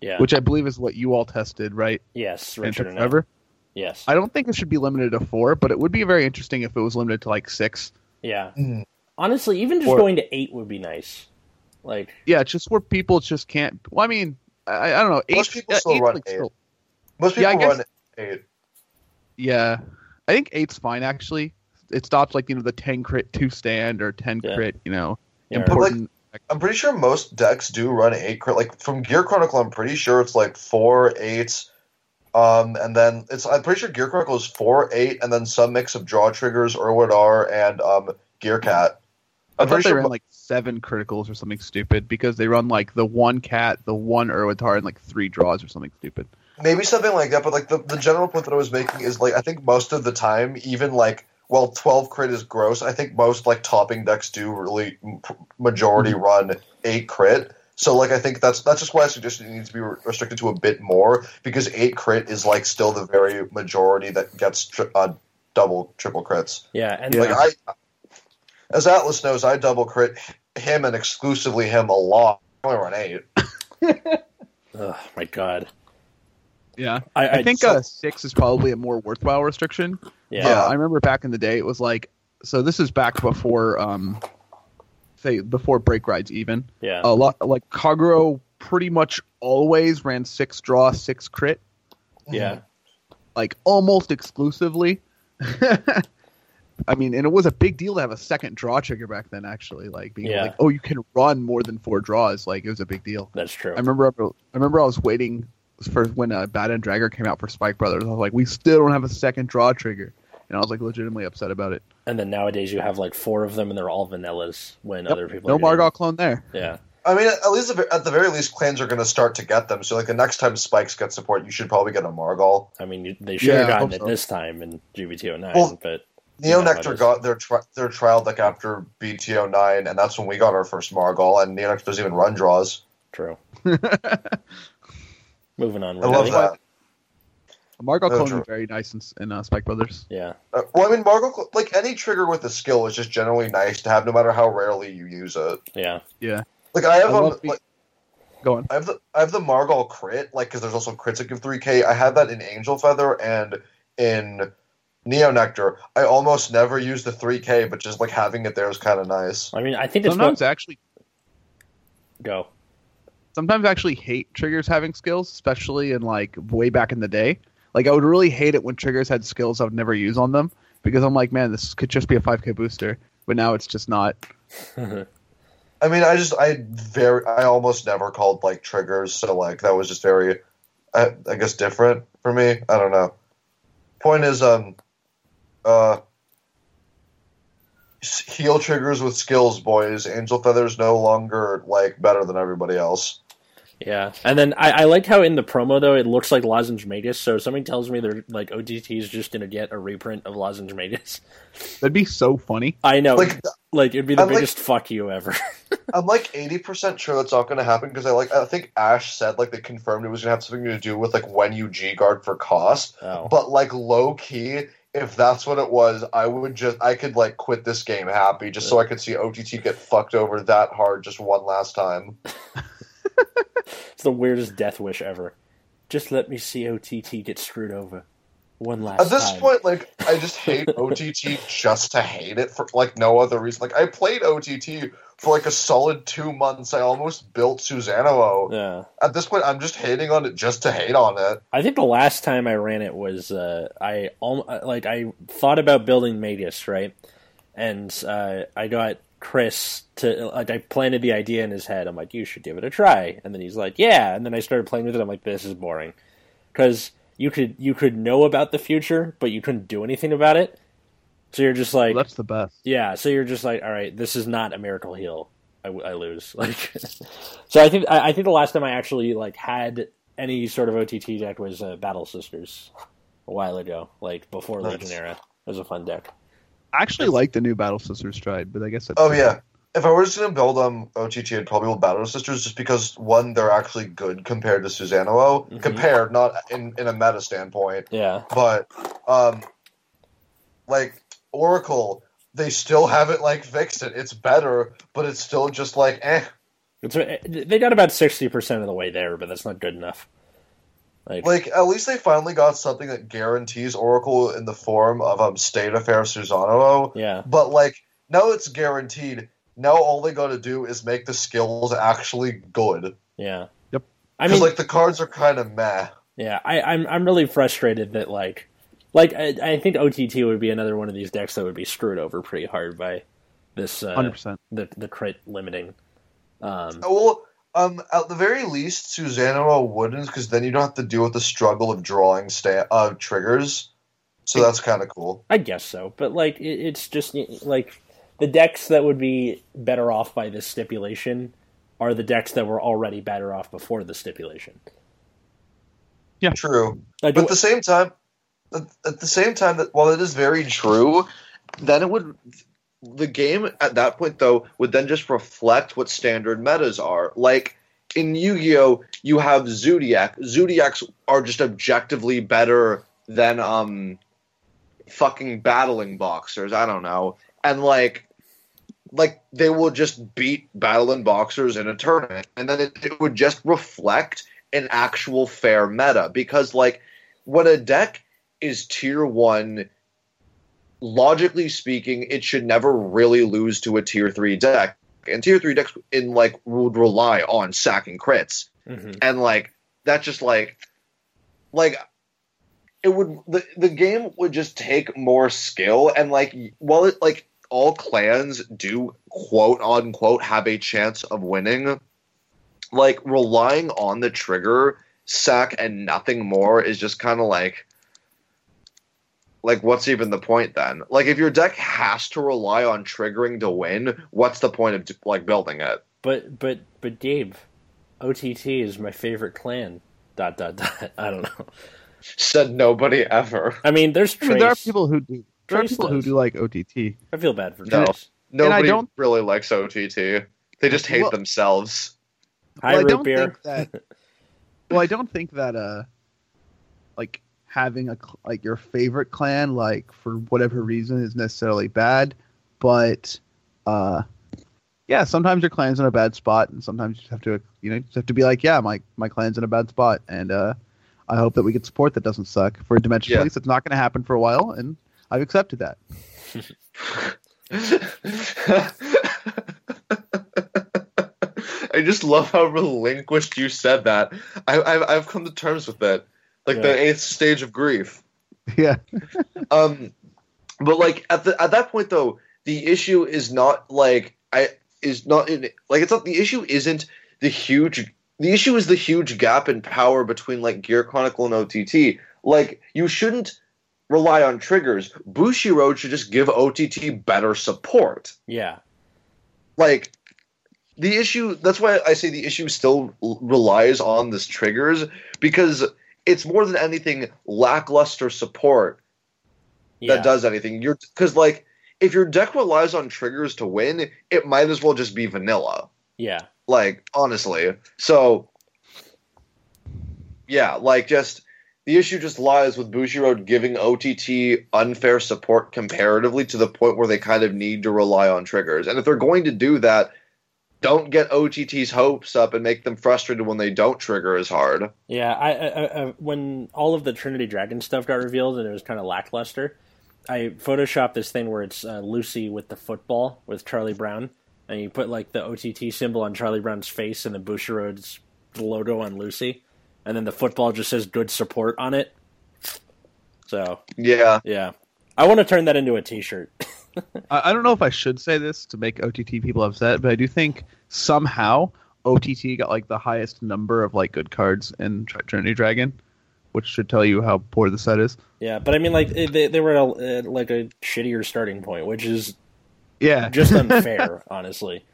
yeah. which I believe is what you all tested, right? yes, Richard took and I. forever. Yes. I don't think it should be limited to four, but it would be very interesting if it was limited to like six. yeah. Mm. Honestly, even just Or- going to eight would be nice. Like, Yeah, just where people just can't. Well, I mean, I, I don't know. Eight, Most people uh, still run like, eight. still- Most Yeah, people guess- run eight. yeah, I think eight's fine actually. It stops like you know the ten crit two stand or ten Yeah. crit. You know, yeah, But, like, important. I'm pretty sure most decks do run eight crit. Like from Gear Chronicle, I'm pretty sure it's like four eights, um, and then it's I'm pretty sure Gear Chronicle is four eight, and then some mix of draw triggers, Urward R, and um, Gear Cat. I I'm thought pretty they sure. ran like seven criticals or something stupid because they run like the one cat, the one Erwitar, and like three draws or something stupid. maybe something like that, but like the, the general point that I was making is like I think most of the time, even like well, twelve crit is gross. I think most like topping decks do really majority run eight crit. So like I think that's that's just why I suggested it needs to be re- restricted to a bit more because eight crit is like still the very majority that gets tri- uh, double triple crits. yeah, and Yeah. Like I, as Atlas knows, I double crit him and exclusively him a lot. I only run eight. oh my god, Yeah, I, I, think so- uh, six is probably a more worthwhile restriction. yeah, Yeah, I remember back in the day, it was like so. This is back before, um, say before break rides even. yeah, A lot like Kagero pretty much always ran six draw, six crit, yeah, like almost exclusively. I mean, and it was a big deal to have a second draw trigger back then. Actually, like being Yeah. like, oh, you can run more than four draws. Like it was a big deal. that's true. I remember, I remember I was waiting for when uh, Bad End Dragger came out for Spike Brothers. I was like, we still don't have a second draw trigger, and I was like legitimately upset about it. And then nowadays you have like four of them, and they're all vanillas. When Yep. other people, No are Margot clone there. Yeah, I mean, at least at the very least, clans are going to start to get them. So, like the next time Spikes get support, you should probably get a Margal. I mean they should have Yeah, I gotten it so. this time in GBTO nine, Well- but Neo Yeah, Nectar got their tri- their trial deck after BTO nine, and that's when we got our first Margal. And Neo Nectar doesn't even run draws. true. Moving on. I love that. Margot No, clone very nice in, in uh, Spike Brothers. Yeah, Uh, well, I mean, Margal, like any trigger with a skill, is just generally nice to have, no matter how rarely you use it. yeah, Yeah, Like I have, I um, like, go on. I have the I have the Margal crit, like because there's also crits that give three K. I had that in Angel Feather and in Neo Nectar. I almost never use the three K, but just like having it there is kind of nice. I mean I think it's Sometimes what actually, go. sometimes I actually hate triggers having skills, especially in like way back in the day. Like I would really hate it when triggers had skills I would never use on them because I'm like, man, this could just be a 5k booster, but now it's just not. I mean, I just I very I almost never called like triggers, so like that was just very, I, I guess different for me. I don't know. Point is, um, uh, heal triggers with skills, boys. Angel Feather's no longer like better than everybody else. Yeah, and then I, I like how in the promo though it looks like Lozenge Magus. So something tells me they're like OTT is just gonna get a reprint of Lozenge Magus. That'd be so funny. I know, like, Like like it'd be the I'm like- biggest fuck you ever. I'm like eighty percent sure that's not going to happen because I like I think Ash said like they confirmed it was going to have something to do with like when you G guard for cost. oh, But like low key, if that's what it was, I would just I could like quit this game happy just so I could see OTT get fucked over that hard just one last time. it's the weirdest death wish ever. Just let me see OTT get screwed over one last At this time. point, like I just hate OTT just to hate it for like no other reason. Like I played OTT for like a solid two months. I almost built Susanoo. yeah. At this point, I'm just hating on it just to hate on it. I think the last time I ran it was uh, I al- like I thought about building Magus right, and uh, I got Chris to like I planted the idea in his head. I'm like, you should give it a try, and then he's like, yeah, and then I started playing with it. I'm like, this is boring, because you could you could know about the future, but you couldn't do anything about it. So you're just like, Well, that's the best. yeah, so you're just like, all right, this is not a miracle heal. I, I lose. Like, so I think I, I think the last time I actually like had any sort of OTT deck was uh, Battle Sisters a while ago, like before Nice. Legion era. It was a fun deck. I actually like the new Battle Sisters stride, but I guess that's Oh yeah. If I were just gonna build um OTT, I'd probably build Battle Sisters just because one, they're actually good compared to Susanoo. Mhm. Compared, not in in a meta standpoint, Yeah, but um, like Oracle, they still haven't like fixed it. It's better, but it's still just like eh. it's they got about sixty percent of the way there, but that's not good enough. Like, Like at least they finally got something that guarantees Oracle in the form of um State Affair Susanoo. yeah, But like now it's guaranteed. Now all they got to do is make the skills actually good. yeah. Yep. I mean, like the cards are kind of meh. Yeah, I, I'm I'm really frustrated that like like I, I think OTT would be another one of these decks that would be screwed over pretty hard by this uh, hundred percent. the the crit limiting. Um, Well, um, at the very least, Susanoo wouldn't, because then you don't have to deal with the struggle of drawing sta- uh, triggers. So that's kind of cool. I guess so, but like it, it's just like the decks that would be better off by this stipulation are the decks that were already better off before the stipulation. Yeah, True. Like, But at the same time, at, at the same time that while it is very true, then it would the game at that point though would then just reflect what standard metas are. Like in Yu-Gi-Oh, you have Zodiac. Zodiacs are just objectively better than um fucking battling boxers. I don't know. And like like they will just beat battling boxers in a tournament and then it, it would just reflect an actual fair meta because like when a deck is tier 1 logically speaking it should never really lose to a tier 3 deck. And tier 3 decks in like would rely on sacking crits. Mhm. and like that's just like like it would the, the game would just take more skill. And like while it like all clans do quote unquote have a chance of winning like relying on the trigger sack and nothing more is just kind of like like what's even the point then like if your deck has to rely on triggering to win what's the point of like building it but but but Gabe, OTT is my favorite clan. Dot dot dot. I don't know. said nobody ever I mean, there's I mean, there are people who do. There are Trace people who do like OTT. I feel bad for No. Trace. Nobody don't- really likes OTT. They just hate Well- themselves. Hi, well, I don't beer. think that. well, I don't think that uh, like having a like your favorite clan, like for whatever reason, is necessarily bad. But uh, yeah, sometimes your clan's in a bad spot, and sometimes you just have to, you know, just have to be like, yeah, my my clan's in a bad spot, and uh, I hope that we get support that doesn't suck for a Dimension Yeah. Police. It's not going to happen for a while, and I've accepted that. I just love how relinquished you said that. I, I've I've come to terms with it, like Yeah. the eighth stage of grief. yeah, Um, but like at the at that point though, the issue is not like I is not in like it's not the issue isn't the huge the issue is the huge gap in power between like Gear Chronicle and OTT. Like you shouldn't rely on triggers. Bushiroad should just give OTT better support. Yeah. Like the issue that's why I say the issue still relies on this triggers because it's more than anything lackluster support Yeah. that does anything. You're because like if your deck relies on triggers to win, it might as well just be vanilla. Yeah. Like honestly, so yeah, like just the issue just lies with Bushiroad giving OTT unfair support comparatively to the point where they kind of need to rely on triggers. And if they're going to do that, don't get OTT's hopes up and make them frustrated when they don't trigger as hard. Yeah, I, I, I when all of the Trinity Dragon stuff got revealed and it was kind of lackluster, I photoshopped this thing where it's uh, Lucy with the football with Charlie Brown, and you put like the OTT symbol on Charlie Brown's face and the Bushiroad's logo on Lucy, and then the football just says "good support" on it. So Yeah. yeah, I want to turn that into a T-shirt. I, I don't know if I should say this to make OTT people upset, but I do think somehow OTT got like the highest number of like good cards in Tr- Trinity Dragon, which should tell you how poor the set is. yeah, but I mean, like they, they were at, a, at like a shittier starting point, which is Yeah, just unfair, honestly.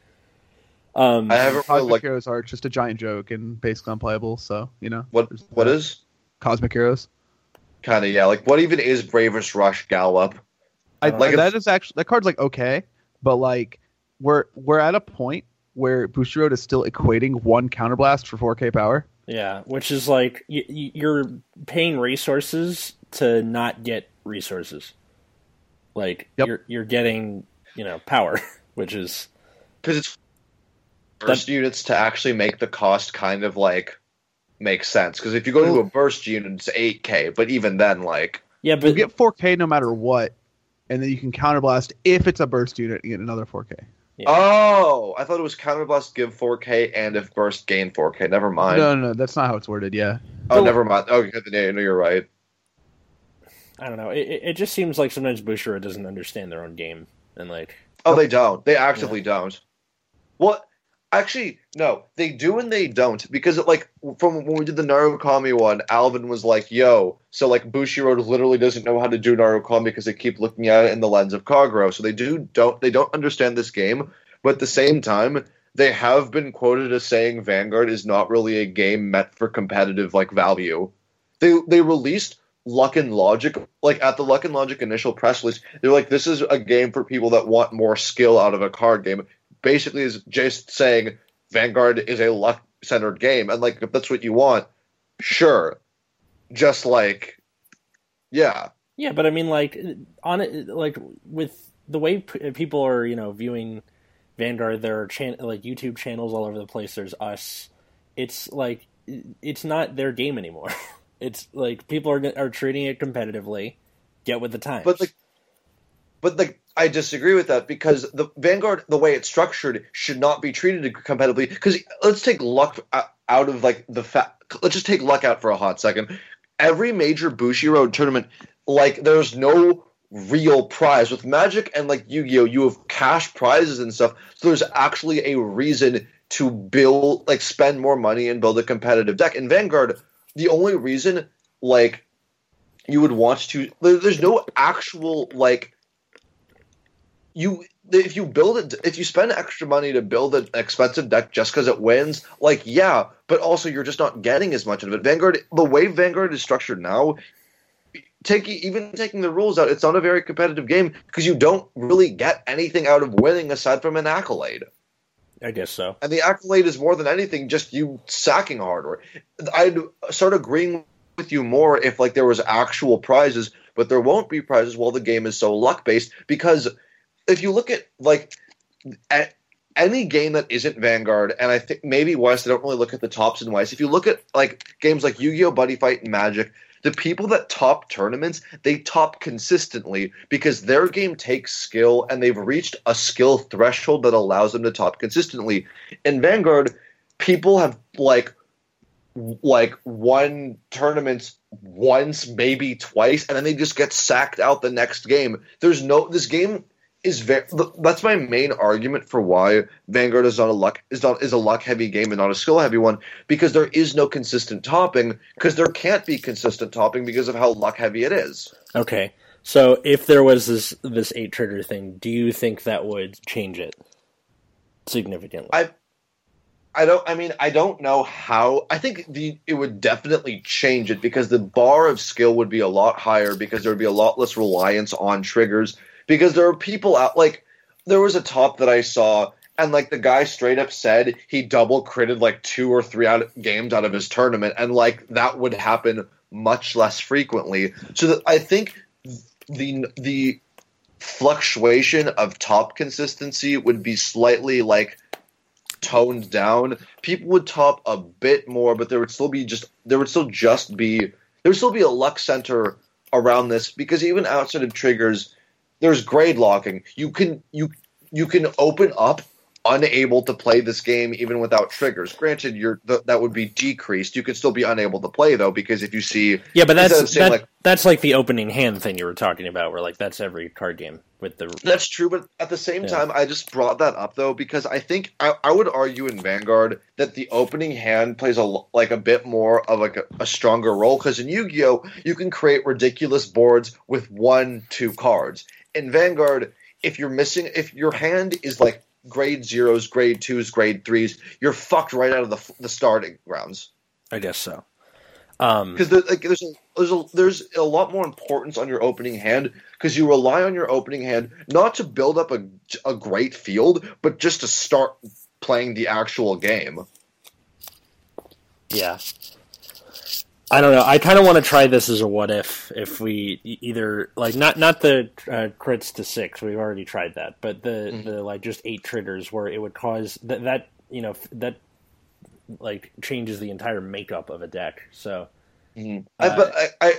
Um, I haven't really Cosmic like Heroes are just a giant joke and basically unplayable. So you know what there's what that. is Cosmic Heroes? kind of yeah, like what even is Bravest Rush Gallop? I, Like that is actually that card's like okay, but like we're we're at a point where Bushiroad is still equating one counterblast for 4K power. Yeah, which is like y- y- you're paying resources to not get resources. Like Yep. you're you're getting you know power, which is because it's burst units to actually make the cost kind of like make sense. Because if you go to a burst unit, it's eight k, but even then, like yeah, but You get 4K no matter what, and then you can counterblast if it's a burst unit. You get another 4K. Yeah. oh, I thought it was counterblast give four k and if burst gain four k. Never mind. No, no, no, that's not how it's worded. Yeah, oh, never mind. Okay, then, no, you're right. I don't know. It, it it just seems like sometimes Bushra doesn't understand their own game, and like Oh, they don't. They actively don't. What? Actually, no. They do and they don't because, it, like, from when we did the Narukami one, Alvin was like, "Yo," so like Bushiroad literally doesn't know how to do Narukami because they keep looking at it in the lens of Kagero. So they do don't they don't understand this game, but at the same time, they have been quoted as saying Vanguard is not really a game meant for competitive like value. They they released Luck and Logic like at the Luck and Logic initial press release. They're like, this is a game for people that want more skill out of a card game. Basically, is just saying Vanguard is a luck centered game, and like if that's what you want, sure. Just like, yeah, yeah, but I mean like on it like with the way p- people are you know viewing Vanguard, there are chan- like YouTube channels all over the place. There's us. It's like it's not their game anymore. It's like people are are treating it competitively. Get with the times. but like, but like I disagree with that because the Vanguard, the way it's structured, should not be treated competitively. Because let's take luck out of like the fact. Let's just take luck out for a hot second. Every major Bushiroad tournament, like there's no real prize with Magic and like Yu-Gi-Oh. You have cash prizes and stuff, so there's actually a reason to build, like, spend more money and build a competitive deck. In Vanguard, the only reason, like, you would want to, there's no actual like you if you build it if you spend extra money to build an expensive deck just because it wins like yeah but also you're just not getting as much of it. Vanguard the way vanguard is structured now taking even taking the rules out it's not a very competitive game because you don't really get anything out of winning aside from an accolade. I guess so. and the accolade is more than anything just you sacking hardware i'd start agreeing with you more if like there was actual prizes but there won't be prizes while the game is so luck based because if you look at like at any game that isn't Vanguard, and I think maybe West, I don't really look at the tops in West. If you look at like games like Yu-Gi-Oh, Buddyfight, and Magic, the people that top tournaments, they top consistently because their game takes skill and they've reached a skill threshold that allows them to top consistently. In Vanguard, people have like like won tournaments once, maybe twice, and then they just get sacked out the next game. There's no this game is very that's my main argument for why Vanguard is not a luck is not is a luck heavy game and not a skill heavy one because there is no consistent topping because there can't be consistent topping because of how luck heavy it is. Okay, so if there was this this eight trigger thing, do you think that would change it significantly? I I don't. I mean, I don't know how. I think the it would definitely change it because the bar of skill would be a lot higher because there would be a lot less reliance on triggers because there are people out like there was a top that I saw and like the guy straight up said he double critted like two or three out games out of his tournament and like that would happen much less frequently. So that I think the the fluctuation of top consistency would be slightly like toned down. People would top a bit more, but there would still be just there would still just be there would still be a luck center around this because even outside of triggers, there's grade locking. You can you you can open up unable to play this game even without triggers. Granted, you're th- that would be decreased. You could still be unable to play though because if you see Yeah, but that's that, like that's like the opening hand thing you were talking about, where like that's every card game with the That's true, but at the same Yeah. time, I just brought that up though because I think I, I would argue in Vanguard that the opening hand plays a like a bit more of like a, a stronger role because in Yu-Gi-Oh you can create ridiculous boards with one two cards. In Vanguard, if you're missing, if your hand is like grade zeros, grade twos, grade threes, you're fucked right out of the the starting grounds I guess so. Um, because like there's a, there's a there's a lot more importance on your opening hand because you rely on your opening hand not to build up a a great field, but just to start playing the actual game. Yeah. I don't know. I kind of want to try this as a what if. If we either like not not the uh, crits to six, we've already tried that, but the Mhm. the like just eight triggers where it would cause that that you know that like changes the entire makeup of a deck. So I, Uh, but I,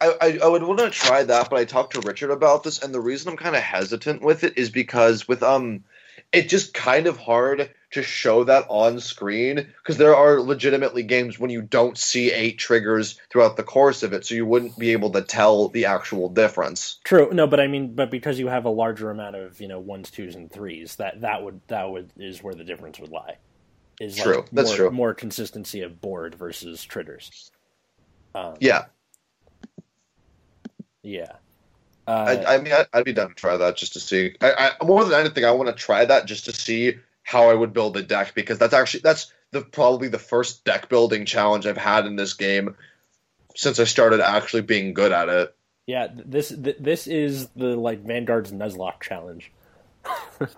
I, I, I would want to try that, but I talked to Richard about this, and the reason I'm kind of hesitant with it is because with um, it's just kind of hard to show that on screen because there are legitimately games when you don't see eight triggers throughout the course of it, so you wouldn't be able to tell the actual difference. true. No, but I mean, but because you have a larger amount of you know ones, twos, and threes, that that would that would is where the difference would lie. Is True. Like That's more, true. More consistency of board versus triggers. Um, Yeah, Yeah. I, Uh, I mean, I'd, I'd be down to try that just to see. I, I more than anything, I want to try that just to see how I would build a deck because that's actually that's the probably the first deck building challenge I've had in this game since I started actually being good at it. yeah. This this is the like Vanguard's Nuzlocke challenge.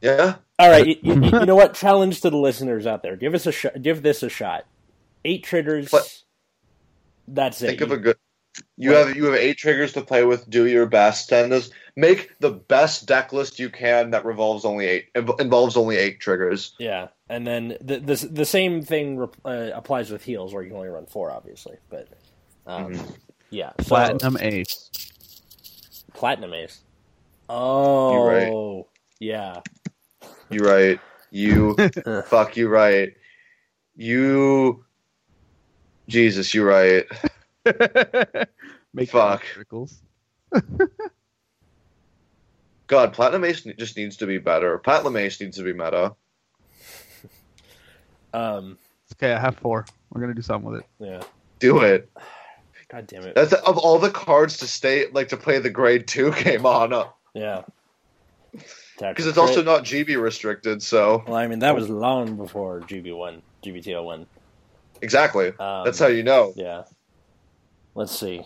Yeah, All right, you, you, you know what? Challenge to the listeners out there: give us a shot. Give this a shot. Eight triggers. But- that's it. think of a good. You What? have you have eight triggers to play with. Do your best, and just make the best deck list you can that revolves only eight inv- involves only eight triggers. yeah, and then the the, the same thing rep- uh, applies with heals, where you can only run four, obviously. But um, Mhm. yeah, so, Platinum Ace. platinum ace. Oh, You're yeah. You right. You fuck. You right. You. Jesus, you right. Make Fuck. Circles. God, Platinum Ace just needs to be better. Platinum Ace needs to be meta. Um, Okay, I have four. We're gonna do something with it. yeah. Do it. God damn it. That's of all the cards to stay like to play the grade two game on, yeah. because it's also not GB restricted. So Well, I mean, that was long before GB one, GBTO one. exactly, Um, that's how you know. Yeah. Let's see.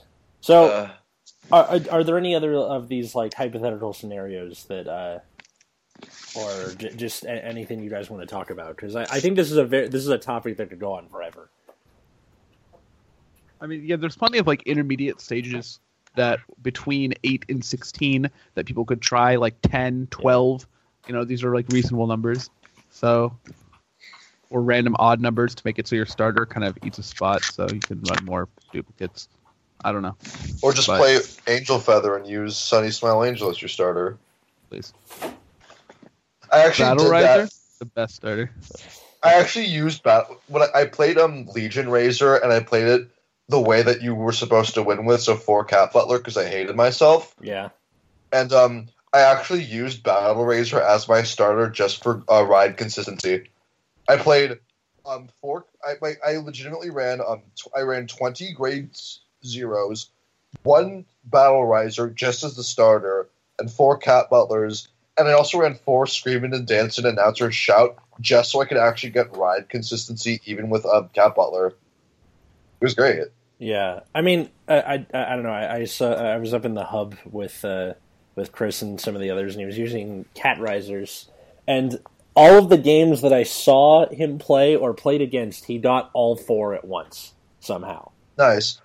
So, Uh, are, are are there any other of these like hypothetical scenarios that, uh, or j- just a- anything you guys want to talk about? Because I, I think this is a very this is a topic that could go on forever. I mean, yeah, there's plenty of like intermediate stages that between 8 and 16 that people could try, like 10, 12. You know, these are like reasonable numbers. So, or random odd numbers to make it so your starter kind of eats a spot so you can run more duplicates. I don't know, or just But- play Angel Feather and use Sunny Smile Angel as your starter. please. I actually Battle did Riser, that. the best starter. I actually used battle when I, I played um Legion Razor and I played it the way that you were supposed to win with, so four Cat Butler because I hated myself. Yeah. and um, I actually used Battleraizer as my starter just for uh, ride consistency. I played um four. I I, I legitimately ran um tw- I ran twenty grade s- zeros, one Battleraizer just as the starter, and four Cat Butlers, and I also ran four screaming and dancing announcer shout just so I could actually get ride consistency even with um, Cat Butler. It was great. Yeah, I mean, I I, I don't know. I, I saw I was up in the hub with uh, with Chris and some of the others, and he was using cat risers, and all of the games that I saw him play or played against, he got all four at once somehow. Nice.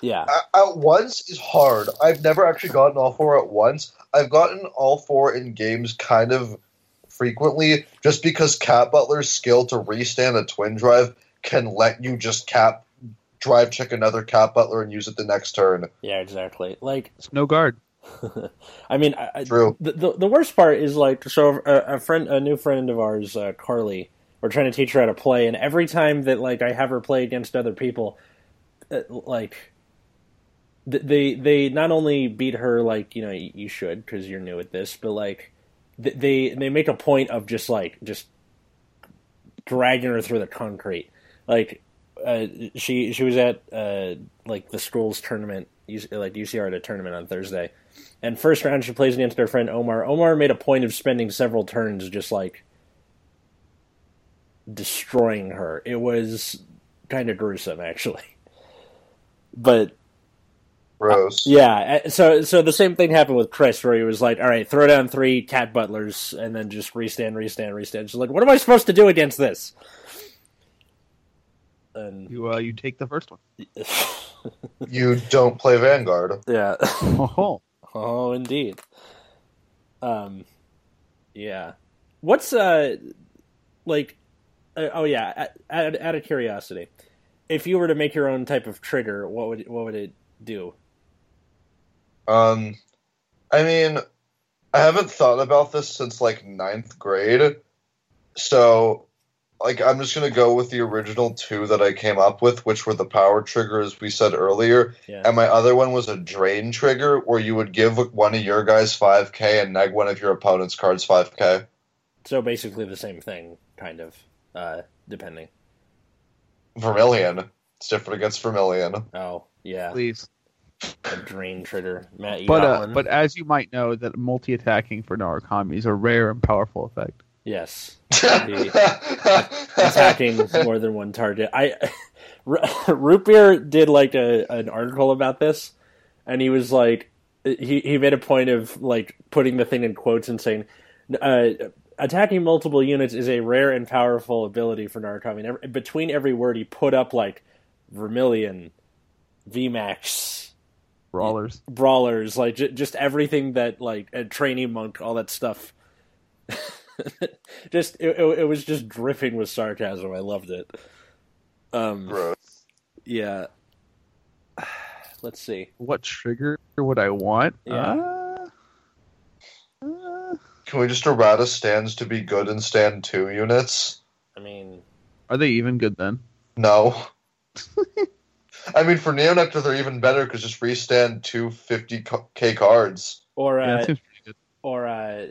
Yeah, At once is hard. I've never actually gotten all four at once. I've gotten all four in games kind of frequently just because Cat Butler's skill to restand a twin drive can let you just cap drive check another Cat Butler and use it the next turn. yeah, exactly. Like, It's no guard. I mean, I, I- True. the, the the worst part is like so a, a friend a new friend of ours uh, carly we're trying to teach her how to play and every time that like i have her play against other people uh, like th- they they not only beat her like you know you, should because you're new at this but like they they make a point of just like just dragging her through the concrete like uh, she she was at uh, like the school's tournament like UCR at a tournament on Thursday and first round, she plays against her friend Omar. Omar made a point of spending several turns just like destroying her. It was kind of gruesome, actually. But Gross. yeah, uh, so so the same thing happened with Chris, where he was like, "All right, throw down three cat butlers and then just restand, restand, restand." She's like, "What am I supposed to do against this?" And You uh, you take the first one. You don't play Vanguard. yeah. Oh, Oh, indeed. Um, yeah. What's uh, like, uh, oh yeah. Out, out of curiosity, if you were to make your own type of trigger, what would what would it do? Um, I mean, I haven't thought about this since like ninth grade, so like I'm just gonna go with the original two that I came up with, which were the power trigger, as we said earlier, Yeah. and my other one was a drain trigger, where you would give one of your guys 5k and neg one of your opponent's cards 5k. So basically the same thing, kind of. Uh, depending. Vermilion. It's different against Vermilion. Oh, yeah. please. A drain trigger. Matt, you But got uh, one? but as you might know, that multi-attacking for Narukami is a rare and powerful effect. yes. attacking more than one target. I Root Beer did like a an article about this, and he was like, he he made a point of like putting the thing in quotes and saying, uh, attacking multiple units is a rare and powerful ability for Narukami. And every, between every word, he put up like Vermilion, VMAX, Brawlers. brawlers, like j- just everything that like a trainee monk, all that stuff. just it, it, it was just dripping with sarcasm. I loved it. Um, Gross. yeah. Let's see. What trigger would I want? Yeah. Uh, uh, Can we just errata stands to be good and stand two units? I mean, are they even good then? No. I mean, for Neo Nectar, they're even better because just restand two 50k cards. or uh, that seems pretty good. or uh,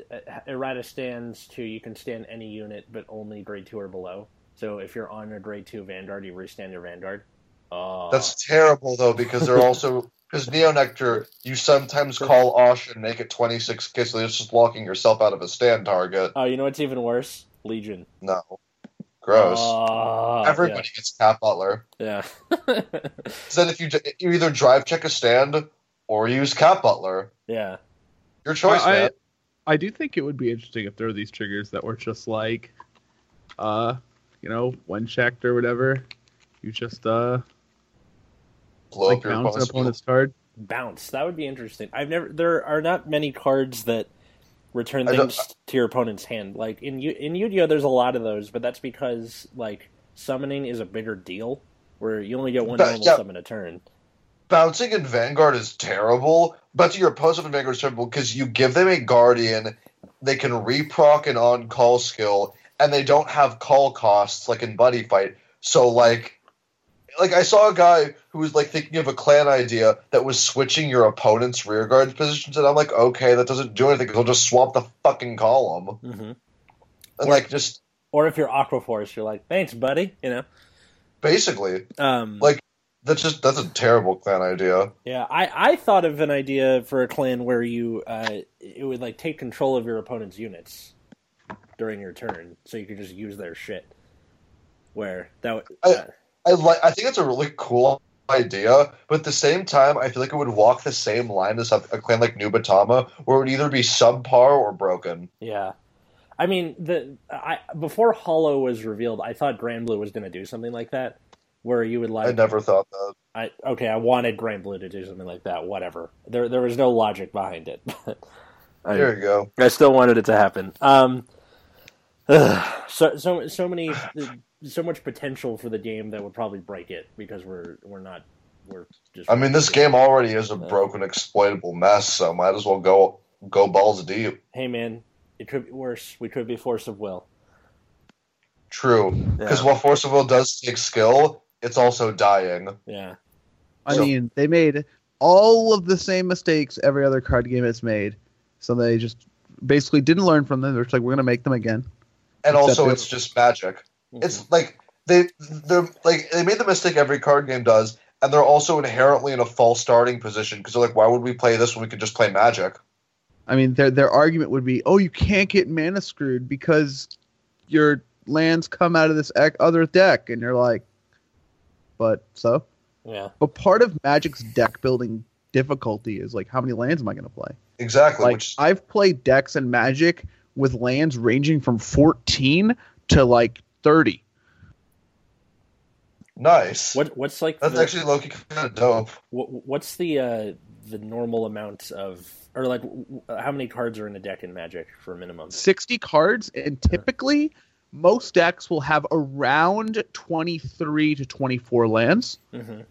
errata stands to you can stand any unit, but only grade two or below. So if you're on a grade two Vanguard, you restand your Vanguard. Oh, That's terrible, though, because they're also. Because Neo Nectar, you sometimes call Osh and make it 26k, so you're just locking yourself out of a stand target. oh, you know what's even worse? Legion. No. Gross. Oh, Everybody gets Cat Butler. Yeah. So then if you, you either drive check a stand or use Cat Butler. yeah. Your choice, I, man. I do think it would be interesting if there were these triggers that were just like, uh, you know, one checked or whatever. You just uh, Blow like up your bounce an opponent's opponent's card. Bounce. That would be interesting. I've never. There are not many cards that return things to your opponent's hand. Like in Yu- in Yu-Gi-Oh, there's a lot of those, but that's because like summoning is a bigger deal, where you only get one normal yeah. summon a turn. Bouncing in Vanguard is terrible, but to your opponent in Vanguard is terrible because you give them a Guardian, they can reproc an on call skill, and they don't have call costs like in Buddyfight. So like, like I saw a guy who was like thinking of a clan idea that was switching your opponent's rear guard positions, and I'm like, okay, that doesn't do anything. They'll just swap the fucking column, hmm and Or- like just Or if you're Aqua Force, you're like, thanks, buddy. You know. basically Um, Like- That's just that's a terrible clan idea. Yeah, I, I thought of an idea for a clan where you uh, it would like take control of your opponent's units during your turn, so you could just use their shit. Where that would, uh, I like. I think it's a really cool idea, but at the same time, I feel like it would walk the same line as a, clan like Nubatama, where it would either be subpar or broken. yeah. I mean, the I before Hollow was revealed, I thought Granblue was going to do something like that, where you would like I never thought that. I okay, I wanted Granblue to do something like that. Whatever. There there was no logic behind it. I, There you go. I still wanted it to happen. Um, so so so many so much potential for the game that would probably break it because we're we're not we're just. I mean, this game already is a broken, exploitable mess, so might as well go go balls deep. Hey man, it could be worse. We could be force of will. True, because Yeah. while Force of Will does take skill, it's also dying. Yeah. I So- mean, they made all of the same mistakes every other card game has made, so they just basically didn't learn from them. They're just like, we're gonna make them again. And Except also, it's just magic. Mhm. It's like they they're like they made the mistake every card game does, and they're also inherently in a false starting position because they're like, why would we play this when we could just play Magic? I mean, their their argument would be, oh, you can't get mana screwed because your lands come out of this ec- other deck, and you're like, but so. yeah. But part of Magic's deck building difficulty is like, how many lands am I going to play? Exactly. Like, which I've played decks in Magic with lands ranging from 14 to like 30. nice. What what's like That's the, actually Loki kind of dope. what, what's the uh the normal amount of or like w- w- how many cards are in a deck in Magic for a minimum? 60 cards, and typically most decks will have around 23 to 24 lands. hmm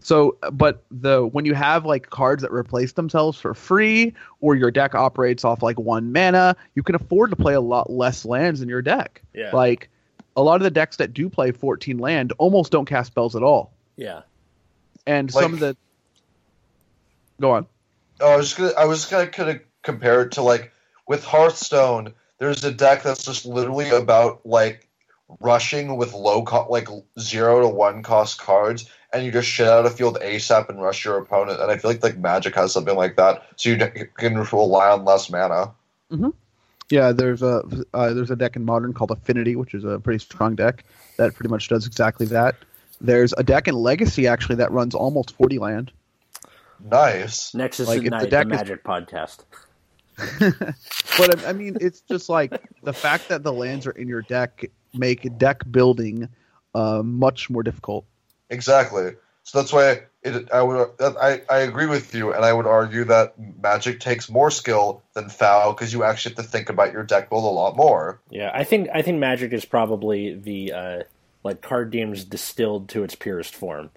So, but the when you have like cards that replace themselves for free, or your deck operates off like one mana, you can afford to play a lot less lands in your deck. Yeah. Like a lot of the decks that do play 14 land almost don't cast spells at all, yeah. and Like- some of the go on. Oh, I was just gonna, I was gonna kind of compare it to like with Hearthstone. There's a deck that's just literally about like rushing with low cost like zero to one cost cards, and you just shit out a field ASAP and rush your opponent. And I feel like like Magic has something like that, so you can rely on less mana. Mm-hmm. Yeah, there's a uh, there's a deck in Modern called Affinity, which is a pretty strong deck that pretty much does exactly that. There's a deck in Legacy actually that runs almost 40 land. Nice. Nexus Like, at if the Night, the, deck is- Magic podcast. But I, I mean, it's just like the fact that the lands are in your deck make deck building uh, much more difficult. Exactly. So that's why it, I would I, I agree with you, and I would argue that Magic takes more skill than Foul because you actually have to think about your deck build a lot more. Yeah, I think I think Magic is probably the uh, like card games distilled to its purest form,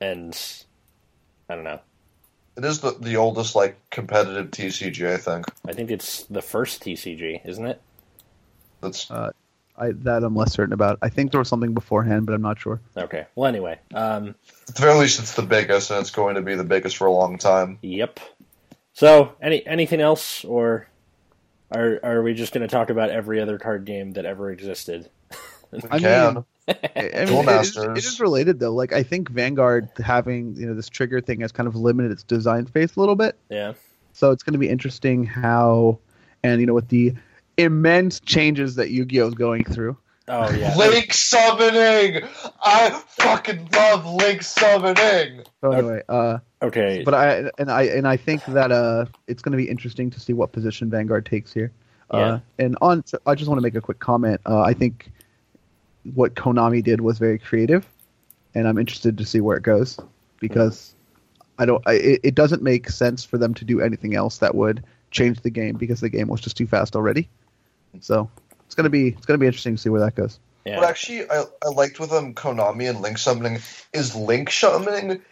and I don't know. It is the, the oldest like competitive TCG, I think. I think it's the first TCG, isn't it? That's I that I'm less certain about. I think there was something beforehand, but I'm not sure. Okay. Well, anyway, um, at the very least it's the biggest, and it's going to be the biggest for a long time. yep. So, any anything else, or are are we just going to talk about every other card game that ever existed? We I can. mean, I I Duel mean, it is, Masters. it is related though. Like I think Vanguard having you know this trigger thing has kind of limited its design space a little bit. yeah. So it's going to be interesting how, and you know, with the immense changes that Yu-Gi-Oh is going through. Oh yeah. Link summoning! I fucking love Link summoning! So anyway, uh, Okay. but I and I and I think that uh, it's going to be interesting to see what position Vanguard takes here. Yeah. Uh, and on, I just want to make a quick comment. Uh, I think what Konami did was very creative, and I'm interested to see where it goes because I don't. I, it, it doesn't make sense for them to do anything else that would change the game because the game was just too fast already. So it's gonna be it's gonna be interesting to see where that goes. yeah. What actually I, I liked with um, Konami and Link summoning is Link summoning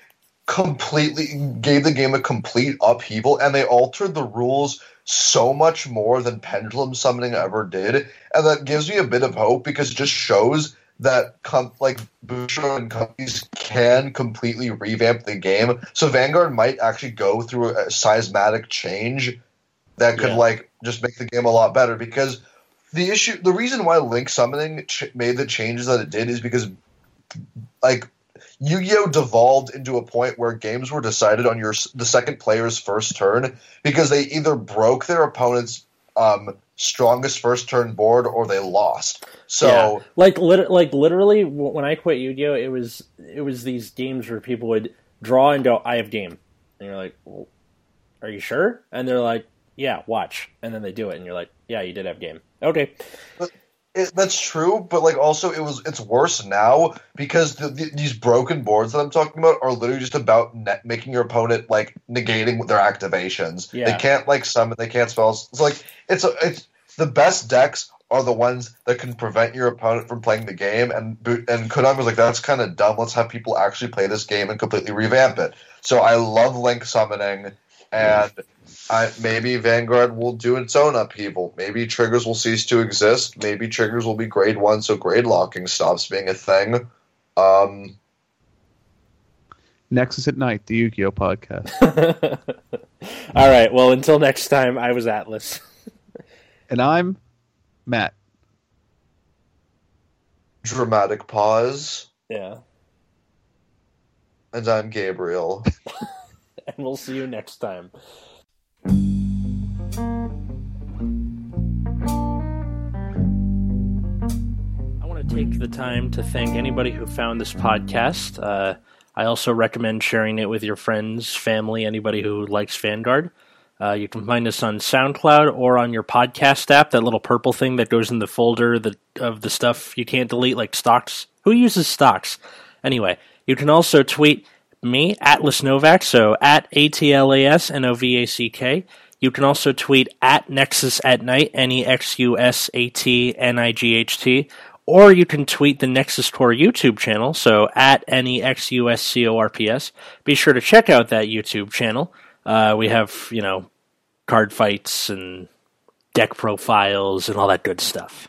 completely gave the game a complete upheaval, and they altered the rules so much more than Pendulum summoning ever did, and that gives me a bit of hope because it just shows that com- like Bushiroad and companies can completely revamp the game. So Vanguard might actually go through a seismic change that could Yeah. like just make the game a lot better because the issue the reason why link summoning ch- made the changes that it did is because like Yu-Gi-Oh devolved into a point where games were decided on your the second player's first turn because they either broke their opponent's um, strongest first turn board or they lost. So yeah. like lit- like literally when I quit Yu-Gi-Oh, it was it was these games where people would draw and go, "I have game," and you're like, well, "Are you sure?" And they're like, "Yeah, watch," and then they do it, and you're like, "Yeah, you did have game." Okay. But- it, that's true, but like also it was it's worse now because the, the, these broken boards that I'm talking about are literally just about net, making your opponent like negating their activations. Yeah. They can't like summon, they can't spell. It's like it's a, it's the best decks are the ones that can prevent your opponent from playing the game. And and Konami was like, that's kind of dumb. Let's have people actually play this game and completely revamp it. So I love link summoning, and I, maybe Vanguard will do its own upheaval. Maybe triggers will cease to exist. Maybe triggers will be grade one, so grade locking stops being a thing. Um, Nexus at Night, the Yu Gi Oh podcast. All right. Well, until next time, I was Atlas. and I'm Matt. dramatic pause, Yeah. and I'm Gabriel. And we'll see you next time. Take the time to thank anybody who found this podcast. Uh, I also recommend sharing it with your friends, family, anybody who likes Vanguard. Uh, you can find us on SoundCloud or on your podcast app, that little purple thing that goes in the folder that, of the stuff you can't delete, like stocks. Who uses stocks? Anyway, you can also tweet me, Atlas Novak, so at A T L A S N O V A C K. You can also tweet at Nexus at Night, N E X U S A T N I G H T, or you can tweet the Nexus Corps YouTube channel, so at N E X U S C O R P S. Be sure to check out that YouTube channel. Uh, we have, you know, card fights and deck profiles and all that good stuff.